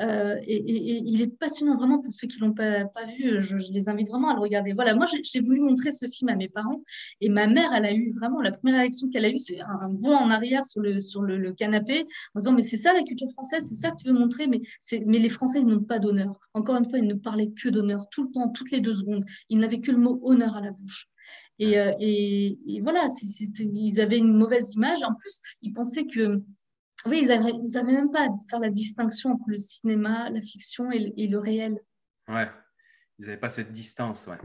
Speaker 2: Euh, et, il est passionnant vraiment pour ceux qui ne l'ont pas, vu. Je, les invite vraiment à le regarder. Voilà, moi j'ai voulu montrer ce film à mes parents et ma mère, elle a eu vraiment la première réaction qu'elle a eue, c'est un, bond en arrière sur le, sur le, canapé en disant Mais c'est ça la culture française, c'est ça que tu veux montrer, mais, mais les Français, ils n'ont pas d'honneur. Encore une fois, ils ne parlaient que d'honneur tout le temps, toutes les deux secondes. Ils n'avaient que le mot honneur à la bouche. Et, euh, et, voilà, ils avaient une mauvaise image. En plus, ils pensaient que. Oui, ils n'avaient ils avaient même pas à faire la distinction entre le cinéma, la fiction et, et le réel.
Speaker 1: Ouais, ils n'avaient pas cette distance. Ouais.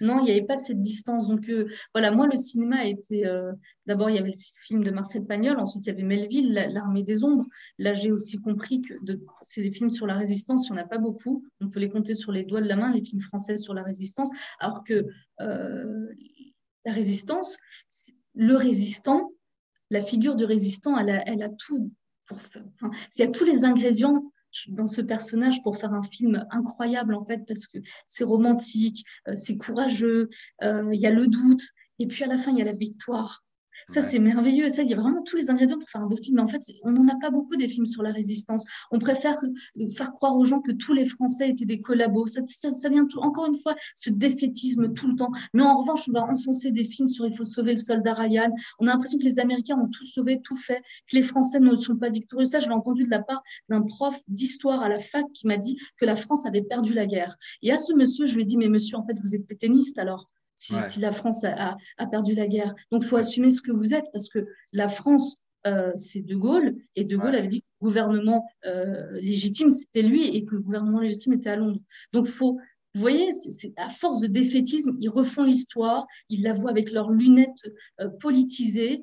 Speaker 2: Non, il n'y avait pas cette distance. Donc euh, voilà, moi, le cinéma a été. Euh, d'abord, il y avait le film de Marcel Pagnol, ensuite, il y avait Melville, L'Armée des Ombres. Là, j'ai aussi compris que de... c'est des films sur la résistance, il n'y en a pas beaucoup. On peut les compter sur les doigts de la main, les films français sur la résistance. Alors que la résistance, le résistant, la figure du résistant, elle a, tout il y a tous les ingrédients dans ce personnage pour faire un film incroyable en fait parce que c'est romantique, euh, c'est courageux, euh, il y a le doute et puis à la fin il y a la victoire. Ça, c'est merveilleux. Ça, il y a vraiment tous les ingrédients pour faire un beau film. En fait, on n'en a pas beaucoup des films sur la résistance. On préfère faire croire aux gens que tous les Français étaient des collabos. Ça, ça, vient tout, encore une fois, ce défaitisme tout le temps. Mais en revanche, on va encenser des films sur il faut sauver le soldat Ryan. On a l'impression que les Américains ont tout sauvé, tout fait, que les Français ne sont pas victorieux. Ça, je l'ai entendu de la part d'un prof d'histoire à la fac qui m'a dit que la France avait perdu la guerre. Et à ce monsieur, je lui ai dit, mais monsieur, en fait, vous êtes pétainiste alors? Si, la France a, perdu la guerre. Donc, il faut assumer ce que vous êtes, parce que la France, euh, c'est De Gaulle, et De Gaulle avait dit que le gouvernement euh, légitime, c'était lui, et que le gouvernement légitime était à Londres. Donc, faut, vous voyez, c'est, à force de défaitisme, ils refont l'histoire, ils la voient avec leurs lunettes euh, politisées,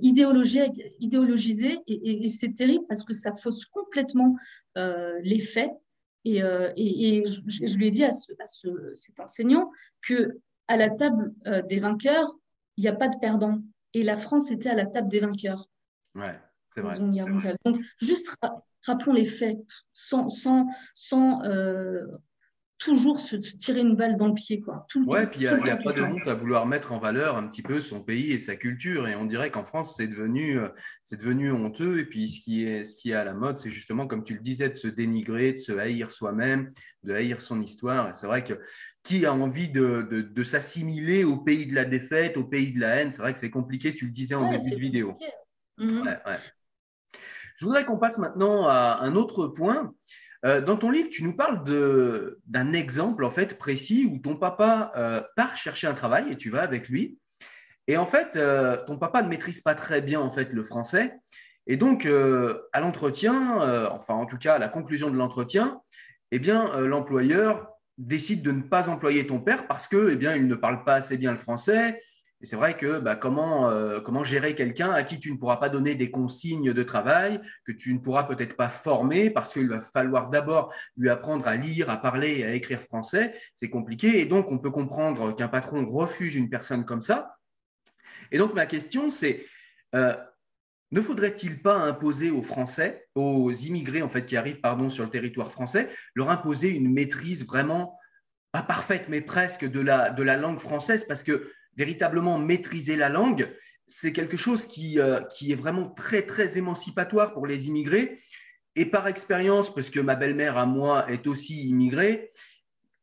Speaker 2: idéologisées, et, c'est terrible parce que ça fausse complètement les faits. Et, je, lui ai dit à, à cet enseignant que à la table euh, des vainqueurs, il n'y a pas de perdants. Et la France était à la table des vainqueurs.
Speaker 1: Ouais, c'est vrai.
Speaker 2: Donc, juste rappelons les faits, sans, sans, sans euh, toujours se, tirer une balle dans le pied. Quoi.
Speaker 1: Tout ouais, puis il n'y a, pas de honte à vouloir mettre en valeur un petit peu son pays et sa culture. Et on dirait qu'en France, c'est devenu, euh, c'est devenu honteux. Et puis ce qui est, ce qui est à la mode, c'est justement, comme tu le disais, de se dénigrer, de se haïr soi-même, de haïr son histoire. c'est vrai que qui a envie de, de, s'assimiler au pays de la défaite, au pays de la haine C'est vrai que c'est compliqué, tu le disais en début de vidéo. Mhm. Je voudrais qu'on passe maintenant à un autre point. Euh, dans ton livre, tu nous parles d'un exemple en fait précis où ton papa euh, part chercher un travail et tu vas avec lui. Et en fait, euh, ton papa ne maîtrise pas très bien en fait le français. Et donc, à l'entretien, enfin en tout cas à la conclusion de l'entretien, eh bien l'employeur décide de ne pas employer ton père parce que eh bien il ne parle pas assez bien le français et c'est vrai que bah, comment, euh, comment gérer quelqu'un à qui tu ne pourras pas donner des consignes de travail, que tu ne pourras peut-être pas former parce qu'il va falloir d'abord lui apprendre à lire, à parler et à écrire français. C'est compliqué. Et donc, on peut comprendre qu'un patron refuse une personne comme ça. Et donc, ma question, c'est euh, ne faudrait-il pas imposer aux Français, aux immigrés en fait qui arrivent pardon, sur le territoire français, leur imposer une maîtrise vraiment pas parfaite, mais presque de la, de la langue française? Parce que véritablement maîtriser la langue, c'est quelque chose qui, euh, qui est vraiment très, très émancipatoire pour les immigrés. Et par expérience, parce que ma belle-mère à moi est aussi immigrée,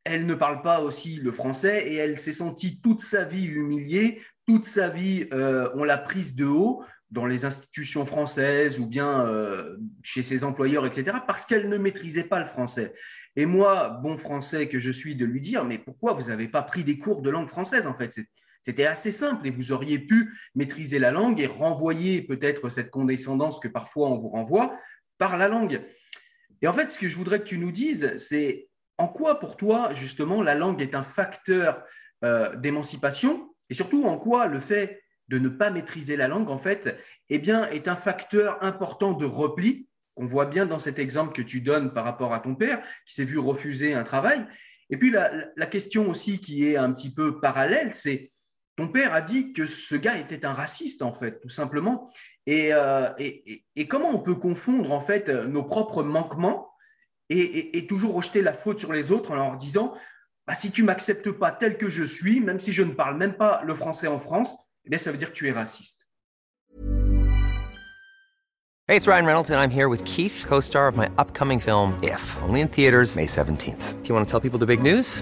Speaker 1: elle ne parle pas aussi le français et elle s'est sentie toute sa vie humiliée, toute sa vie, euh, on l'a prise de haut dans les institutions françaises ou bien euh, chez ses employeurs, etc., parce qu'elle ne maîtrisait pas le français. Et moi, bon français que je suis, de lui dire, mais pourquoi vous n'avez pas pris des cours de langue française en fait? C'était assez simple et vous auriez pu maîtriser la langue et renvoyer peut-être cette condescendance que parfois on vous renvoie par la langue. Et en fait, ce que je voudrais que tu nous dises, c'est en quoi pour toi, justement, la langue est un facteur euh, d'émancipation et surtout en quoi le fait de ne pas maîtriser la langue, en fait, eh bien, est un facteur important de repli. On voit bien dans cet exemple que tu donnes par rapport à ton père qui s'est vu refuser un travail. Et puis la, question aussi qui est un petit peu parallèle, c'est ton père a dit que ce gars était un raciste, en fait, tout simplement. Euh, et, comment on peut confondre, en fait, nos propres manquements et, toujours rejeter la faute sur les autres en leur disant bah, si tu m'acceptes pas tel que je suis, même si je ne parle même pas le français en France, eh bien, ça veut dire que tu es raciste.
Speaker 3: Hey, it's Ryan Reynolds and I'm here with Keith, co-star of my upcoming film If, only in theaters May 17th. Do you want to tell people the big news?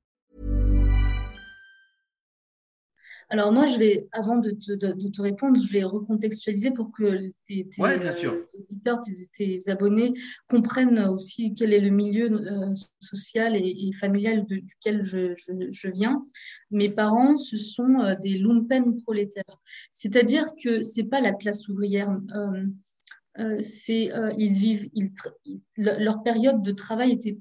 Speaker 2: Alors moi, je vais, avant de te, de- de te répondre, je vais recontextualiser pour que tes,
Speaker 1: Ouais,
Speaker 2: euh, auditeurs, tes, tes abonnés comprennent aussi quel est le milieu euh, social et, et familial de- duquel je, je- je viens. Mes parents, ce sont euh, des lumpen prolétaires. C'est-à-dire que c'est pas la classe ouvrière. c'est, ils vivent, ils leur période de travail était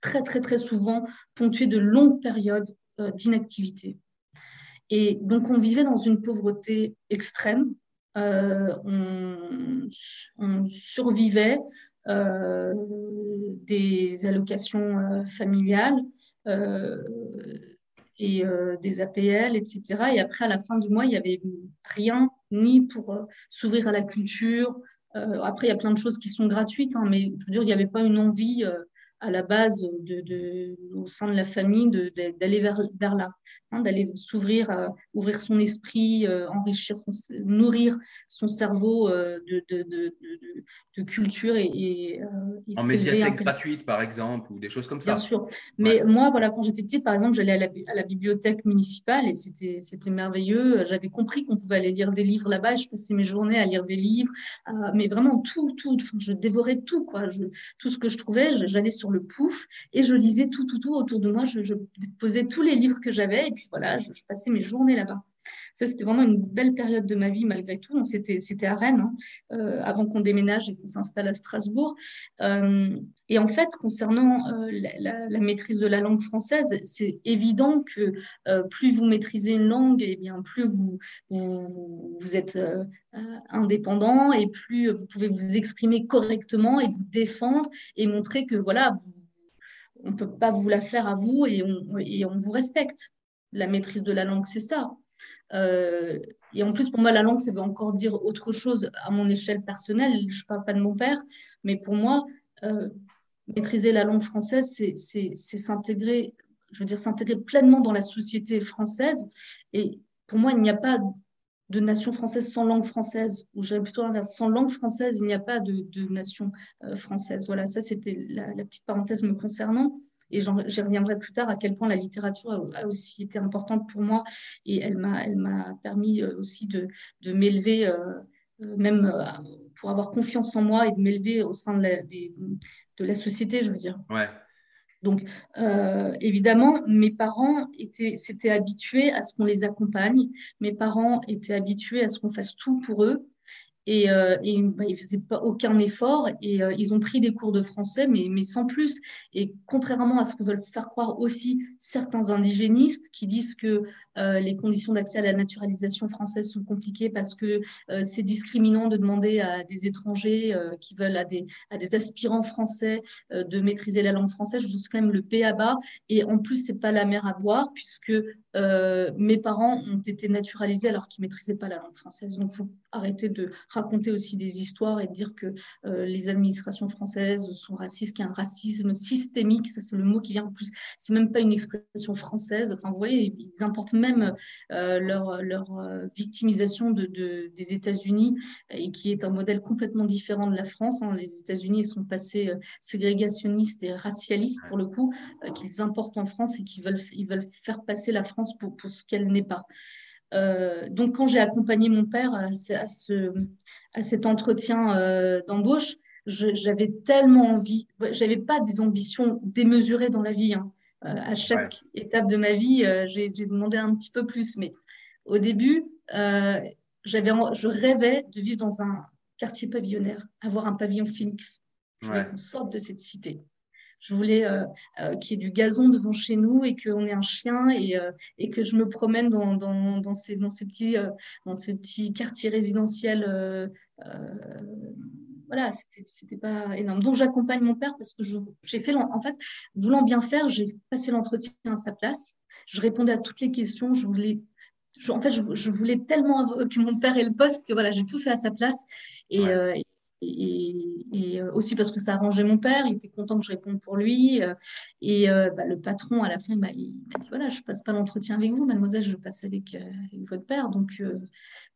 Speaker 2: très, très, très souvent ponctuée de longues périodes d'inactivité. Et donc, on vivait dans une pauvreté extrême. Euh, on, survivait euh, des allocations euh, familiales et des APL, etc. Et après, à la fin du mois, il n'y avait rien, ni pour s'ouvrir à la culture. Après, il y a plein de choses qui sont gratuites, hein, mais je veux dire, il n'y avait pas une envie à la base de, de- au sein de la famille d'aller vers, vers là, hein, d'aller s'ouvrir, euh, ouvrir son esprit, euh, enrichir, son, nourrir son cerveau euh, de, de, culture et, et, euh, et
Speaker 1: En médiathèque gratuite, par exemple, ou des choses comme ça.
Speaker 2: Bien sûr. Mais moi, voilà, quand j'étais petite, par exemple, j'allais à la, à la bibliothèque municipale et c'était, c'était merveilleux. J'avais compris qu'on pouvait aller lire des livres là-bas et je passais mes journées à lire des livres. mais vraiment tout, tout. Je dévorais tout, quoi. Je- tout ce que je trouvais, j'allais sur le pouf et je lisais tout, tout, tout autour de moi. Je, posais tous les livres que j'avais et puis voilà, je passais mes journées là-bas. Ça, c'était vraiment une belle période de ma vie malgré tout. Donc, c'était, c'était à Rennes, hein, euh, avant qu'on déménage et qu'on s'installe à Strasbourg. Euh, et en fait, concernant euh, la, maîtrise de la langue française, c'est évident que plus vous maîtrisez une langue, et bien plus vous, vous, êtes indépendant et plus vous pouvez vous exprimer correctement et vous défendre et montrer que voilà, on ne peut pas vous la faire à vous et on, et on vous respecte. La maîtrise de la langue, c'est ça. Euh, et en plus, pour moi, la langue, ça veut encore dire autre chose à mon échelle personnelle. Je ne parle pas de mon père, mais pour moi, euh, maîtriser la langue française, c'est- s'intégrer, je veux dire, s'intégrer pleinement dans la société française. Et pour moi, il n'y a pas de nation française sans langue française, ou j'aurais plutôt l'inverse, sans langue française, il n'y a pas de, de nation euh, française. Voilà, ça c'était la petite parenthèse me concernant. Et j'y reviendrai plus tard à quel point la littérature a, a aussi été importante pour moi et elle m'a elle m'a permis euh, aussi de, de m'élever, euh, euh, même pour avoir confiance en moi et de m'élever au sein de la, des- de la société, je veux dire.
Speaker 1: Ouais.
Speaker 2: Donc, euh, évidemment, mes parents étaient, s'étaient habitués à ce qu'on les accompagne. Mes parents étaient habitués à ce qu'on fasse tout pour eux. Et, euh, et, bah, ils faisaient pas aucun effort. Et euh, ils ont pris des cours de français, mais, mais sans plus. Et contrairement à ce que veulent faire croire aussi certains indigénistes qui disent que euh, les conditions d'accès à la naturalisation française sont compliquées parce que euh, c'est discriminant de demander à des étrangers qui veulent, à des, à des aspirants français de maîtriser la langue française. Je trouve quand même le bas. Et en plus, c'est pas la mer à boire puisque euh, mes parents ont été naturalisés alors qu'ils maîtrisaient pas la langue française. Donc, faut arrêter de raconter aussi des histoires et de dire que euh, les administrations françaises sont racistes, qu'il y a un racisme systémique. Ça, c'est le mot qui vient en plus. C'est même pas une expression française. Enfin, vous voyez, ils importent même euh, leur, leur victimisation de, de- des États-Unis et qui est un modèle complètement différent de la France. hein. Les États-Unis sont passés ségrégationnistes et racialistes pour le coup, qu'ils importent en France et qu'ils veulent, ils veulent faire passer la France pour, pour ce qu'elle n'est pas. Euh, donc, quand j'ai accompagné mon père à, ce- à ce, à cet entretien euh, d'embauche, j'avais tellement envie, j'avais pas des ambitions démesurées dans la vie, hein. à chaque étape de ma vie, j'ai demandé un petit peu plus. Mais au début, je rêvais de vivre dans un quartier pavillonnaire, avoir un pavillon Phoenix. Je voulais qu'on sorte de cette cité. Je voulais euh, euh, qu'il y ait du gazon devant chez nous et qu'on ait un chien et, euh, et, que je me promène dans, dans, dans, ces, dans, ces, petits, dans ces petits quartiers résidentiels. voilà, c'était pas énorme. Donc j'accompagne mon père parce que j'ai fait, en fait, voulant bien faire, j'ai passé l'entretien à sa place. Je répondais à toutes les questions. Je voulais en fait, je, voulais tellement que mon père ait le poste que voilà, j'ai tout fait à sa place. Et, et, euh, aussi parce que ça arrangeait mon père, il était content que je réponde pour lui. Euh, et euh, bah, le patron, à la fin, bah, il m'a dit voilà, je passe pas l'entretien avec vous, mademoiselle, je passe avec, votre père. Donc,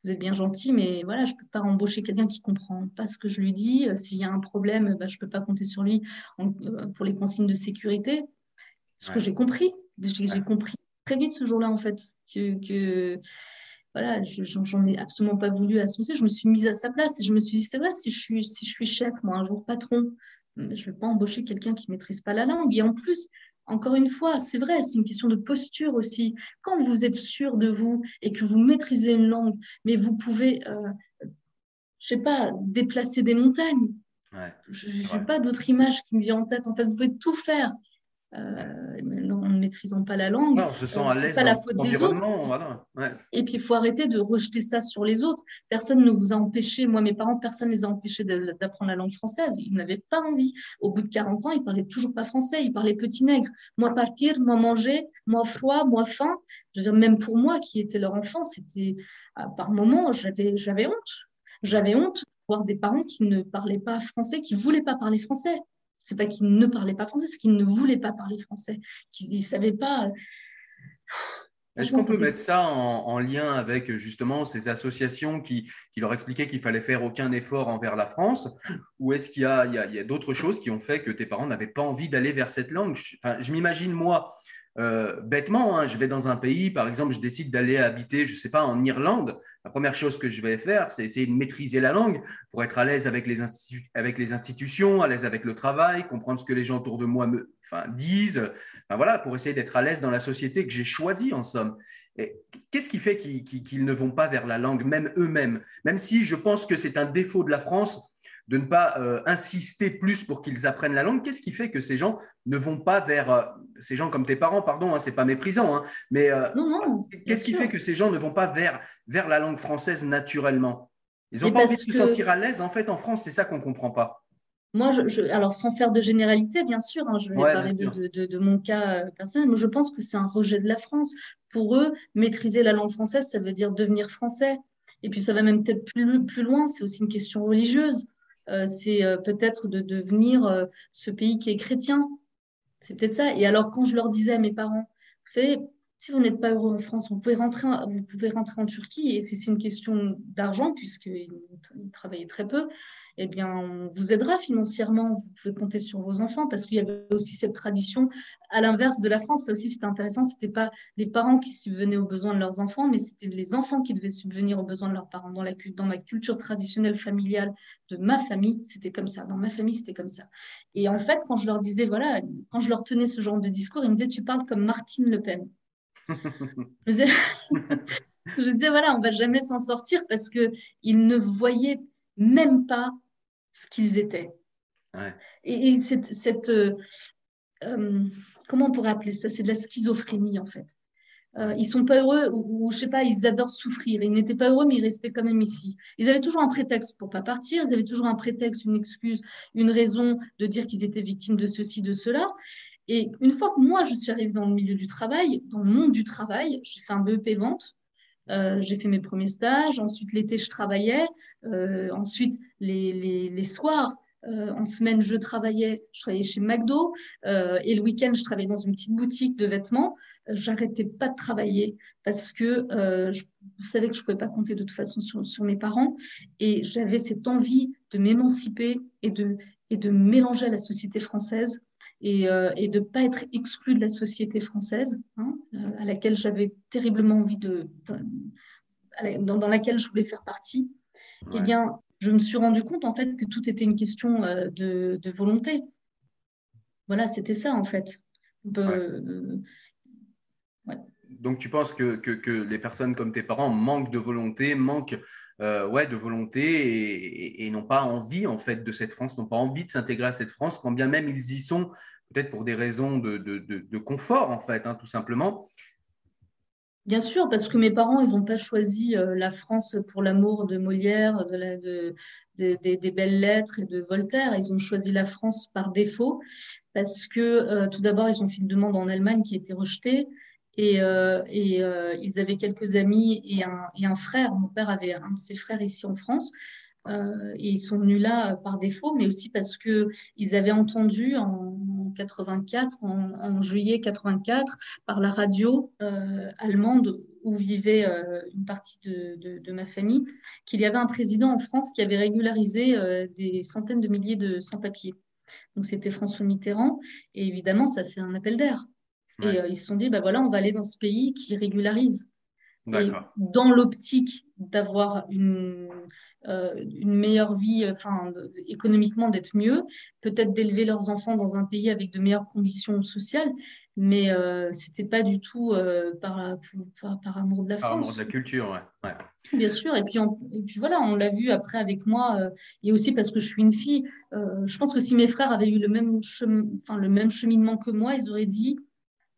Speaker 2: vous êtes bien gentil, mais voilà, je peux pas embaucher quelqu'un qui comprend pas ce que je lui dis. S'il y a un problème, bah, je peux pas compter sur lui pour les consignes de sécurité. Ce que j'ai compris, j'ai compris très vite ce jour-là, en fait, que, que voilà, j'en ai absolument pas voulu à ce Je me suis mise à sa place et je me suis dit, c'est vrai, si je suis, si je suis chef, moi, un jour patron, je ne vais pas embaucher quelqu'un qui ne maîtrise pas la langue. Et en plus, encore une fois, c'est vrai, c'est une question de posture aussi. Quand vous êtes sûr de vous et que vous maîtrisez une langue, mais vous pouvez, euh, je sais pas, déplacer des montagnes. je n'ai pas d'autre image qui me vient en tête. En fait, vous pouvez tout faire. Euh, ne maîtrisant pas la langue.
Speaker 1: Non, on se sent à l'aise pas la faute des autres. Voilà.
Speaker 2: Et puis il faut arrêter de rejeter ça sur les autres. Personne ne vous a empêché, moi mes parents, personne ne les a empêchés d'apprendre la langue française. Ils n'avaient pas envie. Au bout de 40 ans, ils parlaient toujours pas français, ils parlaient petit nègre. Moi partir, moi manger, moi froid, moi faim. Je veux dire, même pour moi qui était leur enfant, c'était euh, par moments, j'avais, j'avais honte. J'avais honte de voir des parents qui ne parlaient pas français, qui voulaient pas parler français. C'est pas qu'ils ne parlaient pas français, c'est qu'ils ne voulaient pas parler français, qu'ils ne savaient pas.
Speaker 1: Est-ce qu'on peut mettre ça en, lien avec justement ces associations qui, qui leur expliquaient qu'il fallait faire aucun effort envers la France? Ou est-ce qu'il y a, a, d'autres choses qui ont fait que tes parents n'avaient pas envie d'aller vers cette langue? Je m'imagine, moi, euh, bêtement, hein, je vais dans un pays, par exemple, je décide d'aller habiter, je ne sais pas, en Irlande. La première chose que je vais faire, c'est essayer de maîtriser la langue pour être à l'aise avec les, avec les institutions, à l'aise avec le travail, comprendre ce que les gens autour de moi me enfin, disent. voilà, pour essayer d'être à l'aise dans la société que j'ai choisie, en somme. Qu'est-ce qui fait qu'ils ne vont pas vers la langue, même eux-mêmes? Même si je pense que c'est un défaut de la France de ne pas euh, insister plus pour qu'ils apprennent la langue, qu'est-ce qui fait que ces gens ne vont pas vers euh, ces gens comme tes parents, pardon, hein, c'est pas méprisant, hein, mais euh, qu'est-ce qui fait que ces gens ne vont pas vers, vers la langue française naturellement? Ils n'ont pas envie de se sentir à l'aise en fait en France, c'est ça qu'on ne comprend pas.
Speaker 2: Moi, je, alors sans faire de généralité, bien sûr, hein, je vais parler de, de, mon cas personnel, mais je pense que c'est un rejet de la France. Pour eux, maîtriser la langue française, ça veut dire devenir français. Et puis ça va même peut-être plus, plus loin, c'est aussi une question religieuse. Euh, c'est euh, peut-être de devenir euh, ce pays qui est chrétien. C'est peut-être ça. Et alors, quand je leur disais à mes parents, vous savez, si vous n'êtes pas heureux en France, vous pouvez rentrer, vous pouvez rentrer en Turquie. Et si c'est une question d'argent, puisqu'ils travaillaient très peu, eh bien, on vous aidera financièrement. Vous pouvez compter sur vos enfants parce qu'il y avait aussi cette tradition à l'inverse de la France. Ça aussi, c'était intéressant. C'était pas les parents qui subvenaient aux besoins de leurs enfants, mais c'était les enfants qui devaient subvenir aux besoins de leurs parents. Dans, la, dans ma culture traditionnelle familiale de ma famille, c'était comme ça. Dans ma famille, c'était comme ça. Et en fait, quand je leur disais, voilà, quand je leur tenais ce genre de discours, ils me disaient, tu parles comme Martine Le Pen. je, disais, voilà, on va jamais s'en sortir parce qu'ils ne voyaient même pas ce qu'ils étaient. Et, cette, euh, euh, comment on pourrait appeler ça? C'est de la schizophrénie en fait. Euh, ils sont pas heureux ou, je sais pas, ils adorent souffrir. Ils n'étaient pas heureux, mais ils restaient quand même ici. Ils avaient toujours un prétexte pour pas partir. Ils avaient toujours un prétexte, une excuse, une raison de dire qu'ils étaient victimes de ceci, de cela. Et une fois que moi je suis arrivée dans le milieu du travail, dans le monde du travail, j'ai fait un BEP vente. Euh, j'ai fait mes premiers stages. Ensuite, l'été, je travaillais. Euh, ensuite, les, les, soirs, euh, en semaine, je travaillais. Je travaillais chez McDo. et le week-end, je travaillais dans une petite boutique de vêtements. J'arrêtais pas de travailler parce que je, vous savez que je pouvais pas compter de toute façon sur, sur mes parents. Et j'avais cette envie de m'émanciper et de, et de mélanger à la société française et, euh, et de ne pas être exclu de la société française, hein, euh, à laquelle j'avais terriblement envie de, dans, laquelle je voulais faire partie, eh bien, je me suis rendu compte en fait que tout était une question euh, de, volonté. Voilà, c'était ça en fait.
Speaker 1: Donc tu penses que, que, les personnes comme tes parents manquent de volonté, manquent ouais, de volonté et, n'ont pas envie en fait de cette France, n'ont pas envie de s'intégrer à cette France, quand bien même ils y sont, peut-être pour des raisons de, confort en fait, hein, tout simplement.
Speaker 2: Bien sûr, parce que mes parents, ils n'ont pas choisi euh, la France pour l'amour de Molière, de des belles lettres et de Voltaire. Ils ont choisi la France par défaut parce que euh, tout d'abord, ils ont fait une demande en Allemagne qui a été rejetée. Et, euh, et ils avaient quelques amis et un, frère. Mon père avait un de ses frères ici en France. Euh, et ils sont venus là par défaut, mais aussi parce qu'ils avaient entendu en 84, en, juillet 84, par la radio euh, allemande où vivait euh, une partie de, ma famille, qu'il y avait un président en France qui avait régularisé des centaines de milliers de sans-papiers. Donc c'était François Mitterrand, et évidemment ça fait un appel d'air. Et ils se sont dit, bah voilà, on va aller dans ce pays qui régularise. Et dans l'optique d'avoir une, euh, une meilleure vie, enfin, économiquement d'être mieux, peut-être d'élever leurs enfants dans un pays avec de meilleures conditions sociales, mais euh, c'était pas du tout euh, par, par, amour de la
Speaker 1: par
Speaker 2: France.
Speaker 1: amour de la culture, ouais.
Speaker 2: Bien sûr, et puis, et puis voilà, on l'a vu après avec moi, euh, et aussi parce que je suis une fille. je pense que si mes frères avaient eu le même, enfin, le même cheminement que moi, ils auraient dit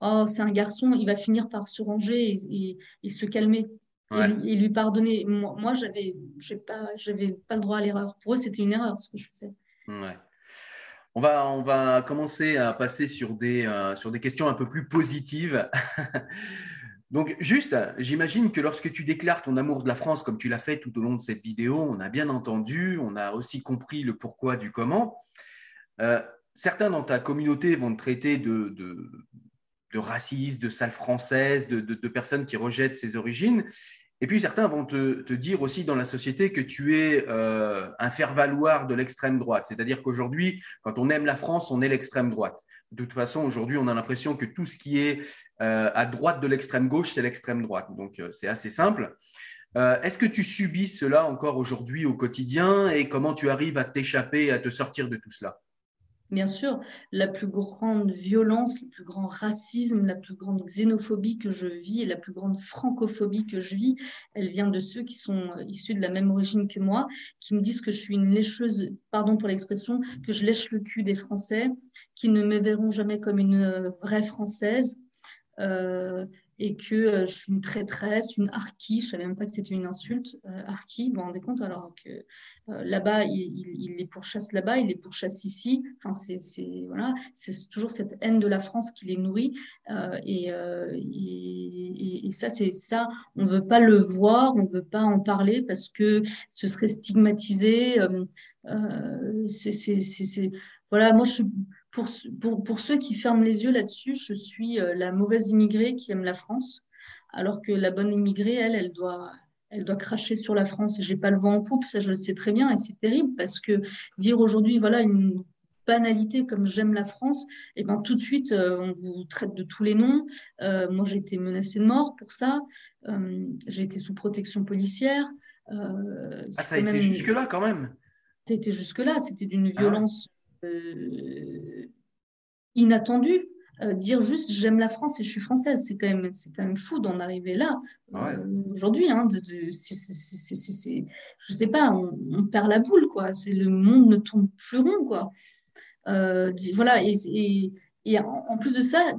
Speaker 2: Oh, c'est un garçon, il va finir par se ranger et, et se calmer et, lui, pardonner. Moi, moi j'avais, pas, j'avais pas le droit à l'erreur. Pour eux, c'était une erreur ce que je faisais.
Speaker 1: Ouais. On va, on va commencer à passer sur des, euh, sur des questions un peu plus positives. Donc, juste, j'imagine que lorsque tu déclares ton amour de la France, comme tu l'as fait tout au long de cette vidéo, on a bien entendu, on a aussi compris le pourquoi du comment. Euh, certains dans ta communauté vont te traiter de, de, de raciste, de sale française, de, de, personnes qui rejettent ses origines. Et puis certains vont te, dire aussi dans la société que tu es euh, un faire-valoir de l'extrême droite. C'est-à-dire qu'aujourd'hui, quand on aime la France, on est l'extrême droite. De toute façon, aujourd'hui, on a l'impression que tout ce qui est euh, à droite de l'extrême gauche, c'est l'extrême droite. Donc euh, c'est assez simple. Est-ce que tu subis cela encore aujourd'hui au quotidien et comment tu arrives à t'échapper, à te sortir de tout cela?
Speaker 2: Bien sûr, la plus grande violence, le plus grand racisme, la plus grande xénophobie que je vis et la plus grande francophobie que je vis, elle vient de ceux qui sont euh, issus de la même origine que moi, qui me disent que je suis une lécheuse, pardon pour l'expression, que je lèche le cul des Français, qui ne me verront jamais comme une euh, vraie Française. Euh, et que euh, je suis une traîtresse, une harki, je ne savais même pas que c'était une insulte, euh, harki, vous vous rendez compte, alors que euh, là-bas, il, les pourchasse là-bas, il les pourchasse ici, enfin, c'est, voilà, toujours cette haine de la France qui les nourrit, et, et, et, ça, c'est ça, on ne veut pas le voir, on ne veut pas en parler parce que ce serait stigmatisé, c'est, voilà, moi, je suis pour, pour, pour, ceux qui ferment les yeux là-dessus, je suis euh, la mauvaise immigrée qui aime la France, alors que la bonne immigrée, elle, elle doit, elle doit cracher sur la France. J'ai pas le vent en poupe, ça je le sais très bien, et c'est terrible parce que dire aujourd'hui, voilà, une banalité comme j'aime la France, et eh ben tout de suite euh, on vous traite de tous les noms. Euh, moi j'ai été menacée de mort pour ça. j'ai été sous protection policière.
Speaker 1: ah, ça a été jusque là quand même?
Speaker 2: C'était jusque là. C'était d'une ah violence inattendu. Euh, dire juste j'aime la France et je suis française, c'est quand même, c'est quand même fou d'en arriver là euh, aujourd'hui. Hein, de, je sais pas, on, perd la boule quoi. C'est le monde ne tourne plus rond quoi. voilà et, et, en, plus de ça,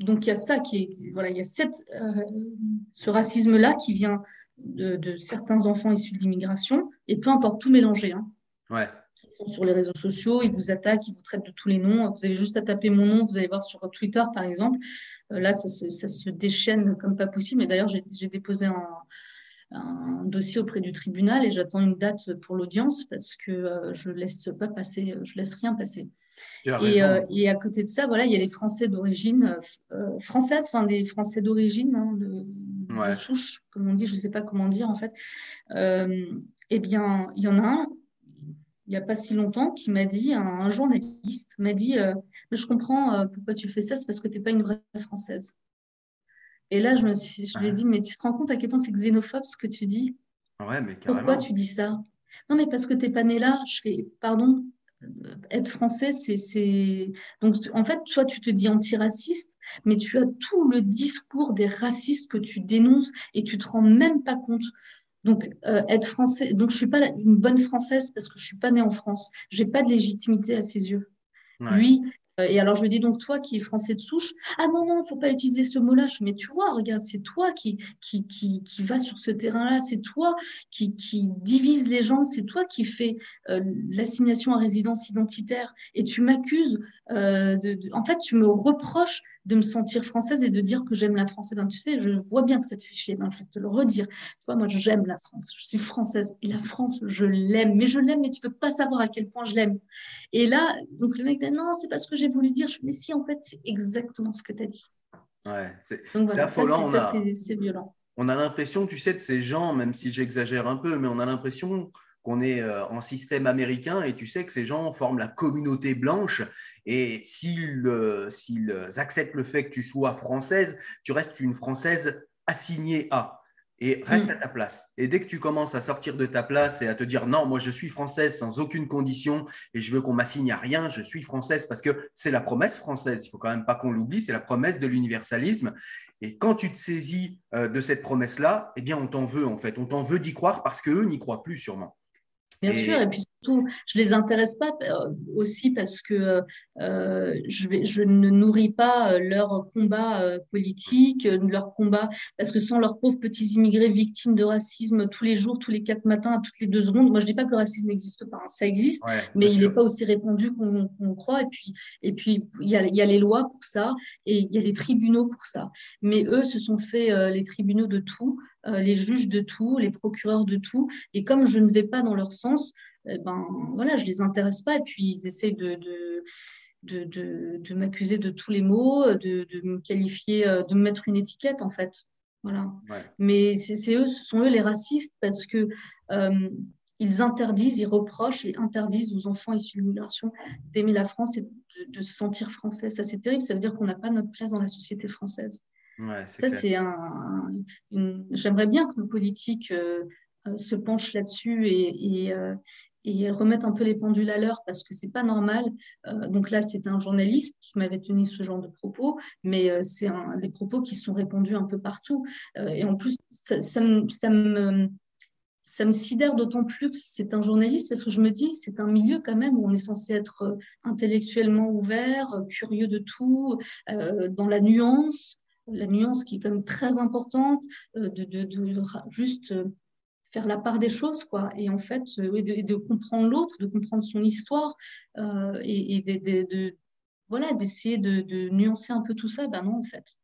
Speaker 2: donc il y a ça qui est voilà, il y a cette, ce racisme là qui vient de, de, certains enfants issus de l'immigration et peu importe tout mélanger. Hein.
Speaker 1: Ouais
Speaker 2: sur les réseaux sociaux, ils vous attaquent, ils vous traitent de tous les noms. Vous avez juste à taper mon nom, vous allez voir sur Twitter par exemple. Euh, là, ça, se déchaîne comme pas possible. Et d'ailleurs, j'ai déposé un, dossier auprès du tribunal et j'attends une date pour l'audience parce que euh, je laisse pas passer, je laisse rien passer. Et, euh, et, à côté de ça, voilà, il y a les Français d'origine française, enfin des Français d'origine, hein, de, souche, comme on dit, je ne sais pas comment dire en fait. eh bien, il y en a un il n'y a pas si longtemps qui m'a dit, un, journaliste m'a dit euh, Je comprends euh, pourquoi tu fais ça, c'est parce que tu n'es pas une vraie Française. Et là, je me suis, je lui ai dit Mais tu te rends compte à quel point c'est xénophobe ce que tu dis?
Speaker 1: Ouais, mais
Speaker 2: Pourquoi tu dis ça? Non, mais parce que tu n'es pas né là. Je fais Pardon, être français, c'est. Donc, en fait, toi, tu te dis antiraciste, mais tu as tout le discours des racistes que tu dénonces et tu te rends même pas compte. Donc, euh, être français, donc je suis pas une bonne française parce que je suis pas née en France. J'ai pas de légitimité à ses yeux. Lui, euh, et alors je dis donc toi qui es français de souche, ah non, non, faut pas utiliser ce mot-là. Mais tu vois, regarde, c'est toi qui, qui, qui, qui va sur ce terrain-là, c'est toi qui, qui divise les gens, c'est toi qui fais euh, l'assignation à résidence identitaire. Et tu m'accuses, euh, de, en fait, tu me reproches de me sentir française et de dire que j'aime la France. Et ben, tu sais, je vois bien que ça te fait chier. Ben, je vais te le redire. Tu vois, moi, j'aime la France. Je suis française. Et la France, je l'aime. Mais je l'aime, mais tu peux pas savoir à quel point je l'aime. Et là, donc le mec dit non, c'est pas ce que j'ai voulu dire. Je mais si, en fait, c'est exactement ce que tu as dit.
Speaker 1: Ouais, c'est
Speaker 2: voilà, violent.
Speaker 1: On a l'impression, tu sais, de ces gens, même si j'exagère un peu, mais on a l'impression qu'on est euh, en système américain et tu sais que ces gens forment la communauté blanche et euh, s'ils acceptent le fait que tu sois française, tu restes une française assignée à et reste mm. à ta place. Et dès que tu commences à sortir de ta place et à te dire non, moi je suis française sans aucune condition et je veux qu'on m'assigne à rien, je suis française parce que c'est la promesse française, il faut quand même pas qu'on l'oublie, c'est la promesse de l'universalisme. Et quand tu te saisis euh, de cette promesse-là, eh bien on t'en veut en fait, on t'en veut d'y croire parce qu'eux n'y croient plus sûrement.
Speaker 2: Bien sûr, et puis surtout, je les intéresse pas euh, aussi parce que euh, je, vais, je ne nourris pas euh, leur combat politique, leur combat, parce que sans leurs pauvres petits immigrés victimes de racisme tous les jours, tous les quatre matins, toutes les deux secondes, moi je dis pas que le racisme n'existe pas, hein, ça existe, mais il n'est pas aussi répandu qu'on croit, et puis et puis il y, a, y a les lois pour ça, et il y a les tribunaux pour ça, mais eux se sont fait les tribunaux de tout, euh, les juges de tout, les procureurs de tout. Et comme je ne vais pas dans leur sens, eh ben, voilà, je ne les intéresse pas. Et puis, ils essaient de, de, de, m'accuser de tous les maux, de, me qualifier, euh, de me mettre une étiquette, en fait. Voilà. Mais c'est eux, ce sont eux les racistes parce que euh, ils interdisent, ils reprochent et interdisent aux enfants issus de l'immigration d'aimer la France et de, se sentir français. Ça, c'est terrible. Ça veut dire qu'on n'a pas notre place dans la société française ça, c'est un, J'aimerais bien que nos politiques euh, euh, se penchent là-dessus et, et, euh, et, remettent un peu les pendules à l'heure parce que c'est pas normal. donc là, c'est un journaliste qui m'avait tenu ce genre de propos, mais c'est des propos qui sont répandus un peu partout. et en plus, ça, me, ça me ça me sidère d'autant plus que c'est un journaliste parce que je me dis c'est un milieu quand même où on est censé être intellectuellement ouvert, curieux de tout, dans la nuance, la nuance qui est quand même très importante, euh, de, juste euh, faire la part des choses, quoi. Et en fait, euh, de, comprendre l'autre, de comprendre son histoire et, de, voilà, d'essayer de, nuancer un peu tout ça. Ben non, en fait.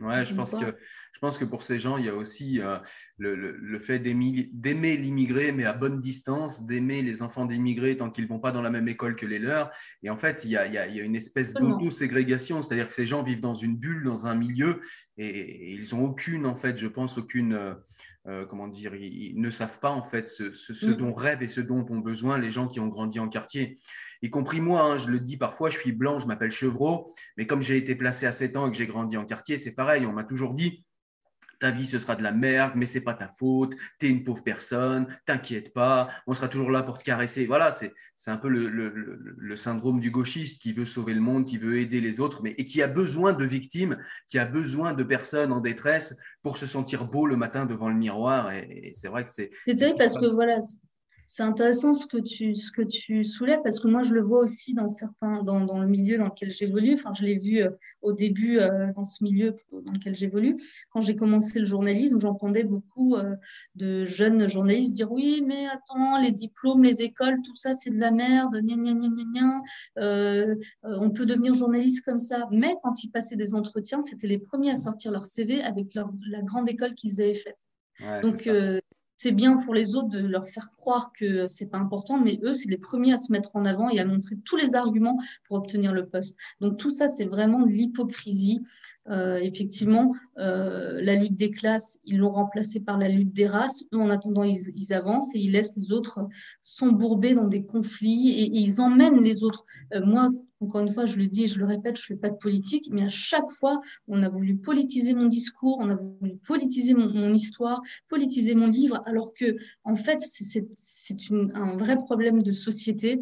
Speaker 1: Ouais, je pense, que, je pense que pour ces gens, il y a aussi euh, le, le, fait d'aimer l'immigré, mais à bonne distance, d'aimer les enfants d'immigrés tant qu'ils ne vont pas dans la même école que les leurs. Et en fait, il y a, il y a, une espèce d'auto-ségrégation, c'est-à-dire que ces gens vivent dans une bulle, dans un milieu, et, ils n'ont aucune, en fait, je pense, aucune. Euh, euh, comment dire, ils, ne savent pas en fait ce, ce, mm. dont rêvent et ce dont ont besoin les gens qui ont grandi en quartier y compris moi, hein, je le dis parfois, je suis blanc, je m'appelle Chevreau, mais comme j'ai été placé à 7 ans et que j'ai grandi en quartier, c'est pareil, on m'a toujours dit, ta vie ce sera de la merde, mais c'est pas ta faute, tu es une pauvre personne, t'inquiète pas, on sera toujours là pour te caresser. Voilà, c'est un peu le, syndrome du gauchiste qui veut sauver le monde, qui veut aider les autres, mais et qui a besoin de victimes, qui a besoin de personnes en détresse pour se sentir beau le matin devant le miroir. Et, et c'est vrai que c'est.
Speaker 2: C'est terrible parce que voilà, c'est intéressant ce que, tu, ce que tu soulèves parce que moi, je le vois aussi dans, certains, dans, dans le milieu dans lequel j'évolue. Enfin, je l'ai vu euh, au début euh, dans ce milieu dans lequel j'évolue. Quand j'ai commencé le journalisme, j'entendais beaucoup euh, de jeunes journalistes dire Oui, mais attends, les diplômes, les écoles, tout ça, c'est de la merde, gna, gna, gna, gna, on peut devenir journaliste comme ça. Mais quand ils passaient des entretiens, c'était les premiers à sortir leur CV avec leur, la grande école qu'ils avaient faite. Donc, c'est bien pour les autres de leur faire croire que c'est pas important, mais eux, c'est les premiers à se mettre en avant et à montrer tous les arguments pour obtenir le poste. Donc tout ça, c'est vraiment l'hypocrisie. Euh, effectivement, euh, la lutte des classes, ils l'ont remplacée par la lutte des races. Eux, en attendant, ils, avancent et ils laissent les autres s'embourber dans des conflits et, ils emmènent les autres. Euh, moi, encore une fois, je le dis je le répète, je ne fais pas de politique, mais à chaque fois, on a voulu politiser mon discours, on a voulu politiser mon, histoire, politiser mon livre, alors que, en fait, c'est un vrai problème de société.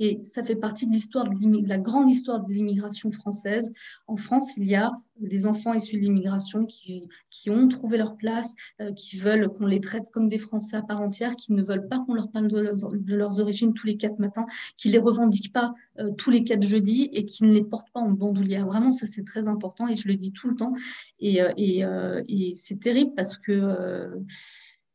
Speaker 2: Et ça fait partie de l'histoire de, la grande histoire de l'immigration française. En France, il y a des enfants issus de l'immigration qui, ont trouvé leur place, euh, qui veulent qu'on les traite comme des Français à part entière, qui ne veulent pas qu'on leur parle de leurs, origines tous les quatre matins, qui les revendiquent pas euh, tous les quatre jeudis et qui ne les portent pas en bandoulière. Vraiment, ça c'est très important et je le dis tout le temps. Et, euh, c'est terrible parce que